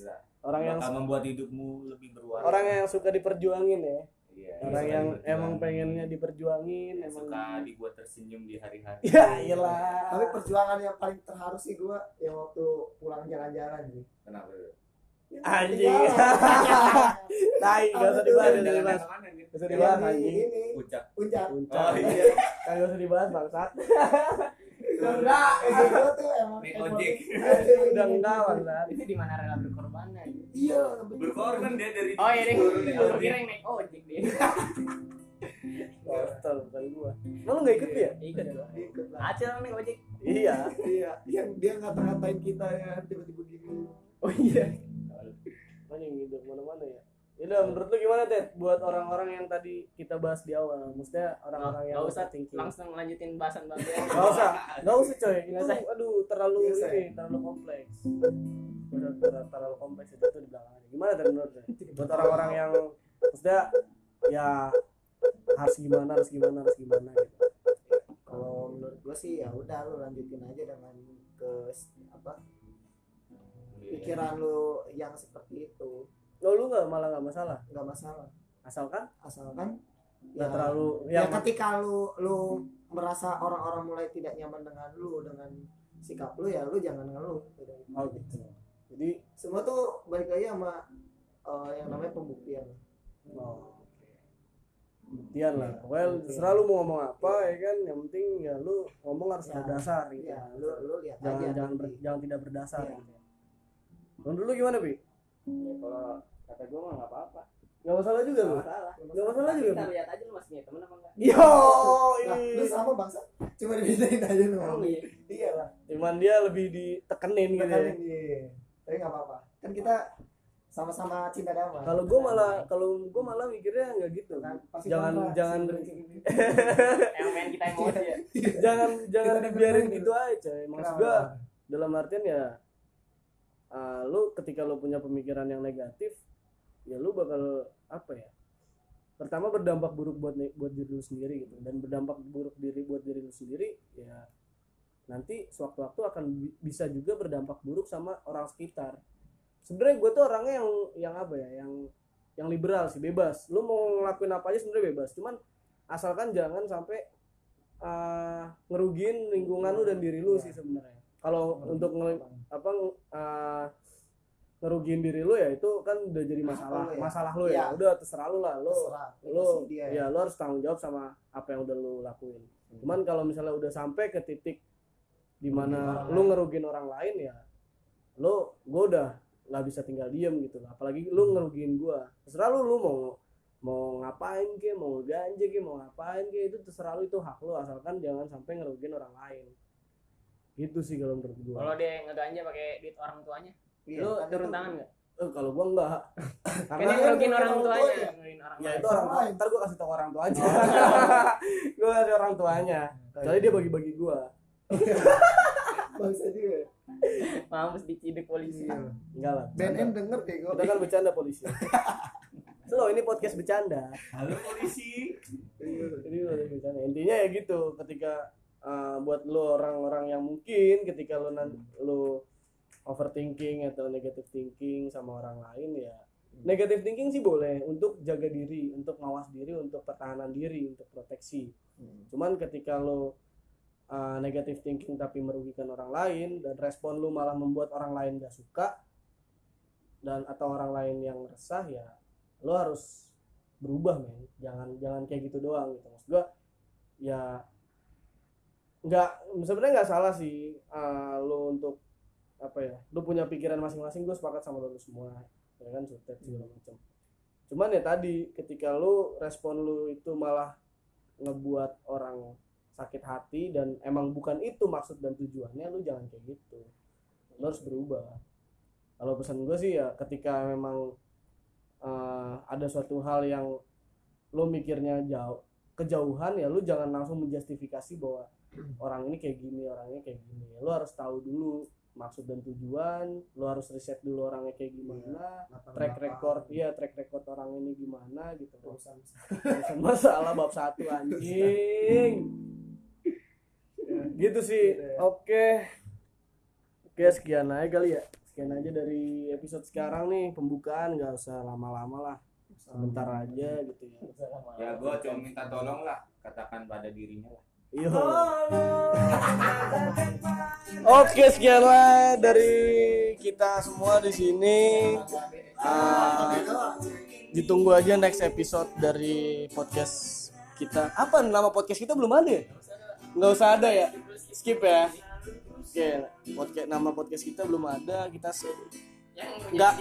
Orang yang membuat hidupmu lebih berwarna. orang yang suka diperjuangin ya Iya, orang suka yang diperjuangin. emang pengennya diperjuangin Yang emang suka dibuat tersenyum di hari-hari. ya iyalah Tapi perjuangan yang paling terharu sih gua yang waktu pulang jalan-jalan sih. Kenapa? tuh? Anjing. <laughs> tai gak usah dibahas gak usah dibahas gak anjing ini Puncak. puncak. puncak Oh, iya. <laughs> kagak usah dibahas bangsat Enggak, itu tuh emang Naik ojek. udah enggak bangsat Itu di mana rela berkorbannya? Iya, Berkorban dia dari Oh iya deh. naik kira <laughs> yang naik ojek deh. Kontol bukan gua. Emang lu gak ikut ya? Ikut gua. Ikut acil nih ojek. Iya. Iya yang dia ngata-ngatain kita ya tiba-tiba gini. Oh iya. Anjing gitu ke mana-mana ya Yaudah, menurut lu gimana Ted buat orang-orang yang tadi kita bahas di awal maksudnya orang-orang yang nggak usah overthinking langsung lanjutin bahasan bagian <laughs> Gak usah, gak usah coy. Itu usah. aduh terlalu ini, terlalu kompleks. Udah ter- terlalu kompleks itu tuh di belakangnya. Gimana tadi menurut lu? Buat orang-orang yang maksudnya ya harus gimana, harus gimana, harus gimana gitu. kalau menurut gua sih ya udah lu lanjutin aja dengan ke apa pikiran lu yang seperti itu Lo lu nggak malah nggak masalah, nggak masalah asalkan asalkan nggak terlalu ya yang ketika lu lu merasa orang-orang mulai tidak nyaman dengan lu dengan sikap lu ya lu jangan ngeluh Udah. oh gitu. Jadi semua tuh balik lagi sama eh, yang namanya pembuktian oh, oke. Buktian lah. Well, selalu mau ngomong apa ya kan, yang penting ya lu ngomong harus Ya. ada dasar gitu. ya lu lu lihat jangan aja jangan ber- jangan tidak berdasar Iya. gitu. Menurut lu gimana, Bi? ya kalau kata gue mah nggak apa-apa. Gak masalah juga lu? nggak masalah. Gak masalah juga, kita lihat aja lu masih punya temen apa enggak? Yo, Nah, lu sama bangsa? Cuma dibedain aja lu oh iya. Iya lah. Cuman dia lebih ditekenin gitu ya. Tekanin, iya. tapi nggak apa-apa. Kan kita sama-sama cinta damai. Kalau gue malah kalau gue malah mikirnya nggak gitu. Kan, pasti Jangan jangan <laughs> yang main kita emosi ya. Jangan jangan Kita dibiarin dengerin gitu. aja. Maksud gue dalam artian ya ah, lu ketika lu punya pemikiran yang negatif ya lu bakal apa ya pertama berdampak buruk buat buat diri lu sendiri gitu. Dan berdampak buruk diri buat diri lu sendiri ya nanti sewaktu-waktu akan bi- bisa juga berdampak buruk sama orang sekitar. Sebenarnya gue tuh orangnya yang yang apa ya yang yang liberal sih bebas. Lu mau ngelakuin apa aja sebenarnya bebas. Cuman asalkan jangan sampai ah, ngerugiin lingkungan lu dan diri lu Iya. sih sebenarnya. Kalau untuk nge- apa uh, ngerugiin diri lu ya itu kan udah jadi masalah ya. masalah lu ya. Iya. udah terserah lu lah. Lu Terserah, lu dia ya lu harus tanggung jawab sama apa yang udah lu lakuin. Cuman kalau misalnya udah sampai ke titik di mana orang lu ngerugiin orang lain ya lu gua udah nggak bisa tinggal diem gitu lah apalagi lu ngerugiin gua. Terserah lu lu mau mau ngapain ke mau ganja ke mau ngapain ke itu terserah lu itu hak lu. Asalkan jangan sampai ngerugiin orang lain. Gitu sih kalau menurut gua. Kalau dia ngeganja pakai duit orang tuanya Iya, lu kan turun tangan nggak? Eh, kalau gua enggak <laughs> kan karena dia ngerugiin orang orang tuanya. ngerugiin orang ya itu orang tua lain. ntar gua kasih tau orang tua aja <laughs> gua kasih orang tuanya. Soalnya dia bagi-bagi gua. <laughs> Bangsa juga mampus diciduk polisi. Iya. enggak lah BNN denger kayak gue kita kan bercanda polisi. Slow, ini podcast bercanda. Halo polisi. Ini podcast bercanda. Intinya ya gitu ketika uh, buat lo orang-orang yang mungkin ketika lo nan lo overthinking atau negative thinking sama orang lain ya negative thinking sih boleh untuk jaga diri untuk ngawas diri untuk pertahanan diri untuk proteksi. Cuman ketika lo uh, negative thinking tapi merugikan orang lain dan respon lu malah membuat orang lain gak suka dan atau orang lain yang resah ya lo harus berubah men. Jangan jangan kayak gitu doang gitu. Maksud gua ya nggak sebenarnya nggak salah sih uh, lo untuk apa ya lo punya pikiran masing-masing gue sepakat sama lo semua ya kan sutet segala macam. Cuman ya tadi ketika lo respon lu itu malah ngebuat orang sakit hati dan emang bukan itu maksud dan tujuannya lu jangan kayak gitu. Lu harus berubah. Kalau pesan gue sih ya ketika memang eh, ada suatu hal yang lu mikirnya jauh kejauhan ya lu jangan langsung menjustifikasi bahwa orang ini kayak gini orangnya kayak gini. Lu harus tahu dulu maksud dan tujuan lu harus riset dulu orangnya kayak gimana track record iya track record orang ini gimana gitu. Urusan urusan masalah bab satu anjing. Ya, gitu sih. Gitu ya. oke. Oke sekian aja kali ya. Sekian aja dari episode sekarang nih. Pembukaan nggak usah lama-lama lah. Sebentar aja gitu ya. Ya gua cuma minta tolong lah katakan pada dirinya lah Yo. <laughs> Oke, sekianlah dari kita semua di sini. Ah, ditunggu aja next episode dari podcast kita. Apa nama podcast kita belum ada? ya? Nggak usah ada ya. Skip ya. Oke, podcast nama podcast kita belum ada. Kita Nggak.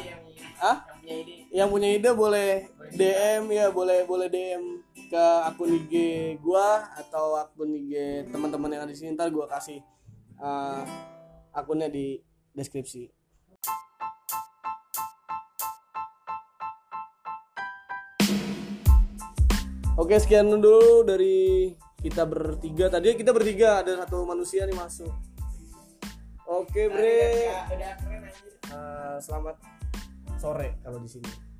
ide yang punya ide boleh DM ya, boleh boleh DM ke akun IG gua atau akun IG teman-teman yang ada di sini ntar gua kasih eh, akunnya di deskripsi. Oke sekian dulu dari kita bertiga tadi kita bertiga ada satu manusia nih masuk. Oke bre. keren anjir Eh, selamat sore kalau di sini.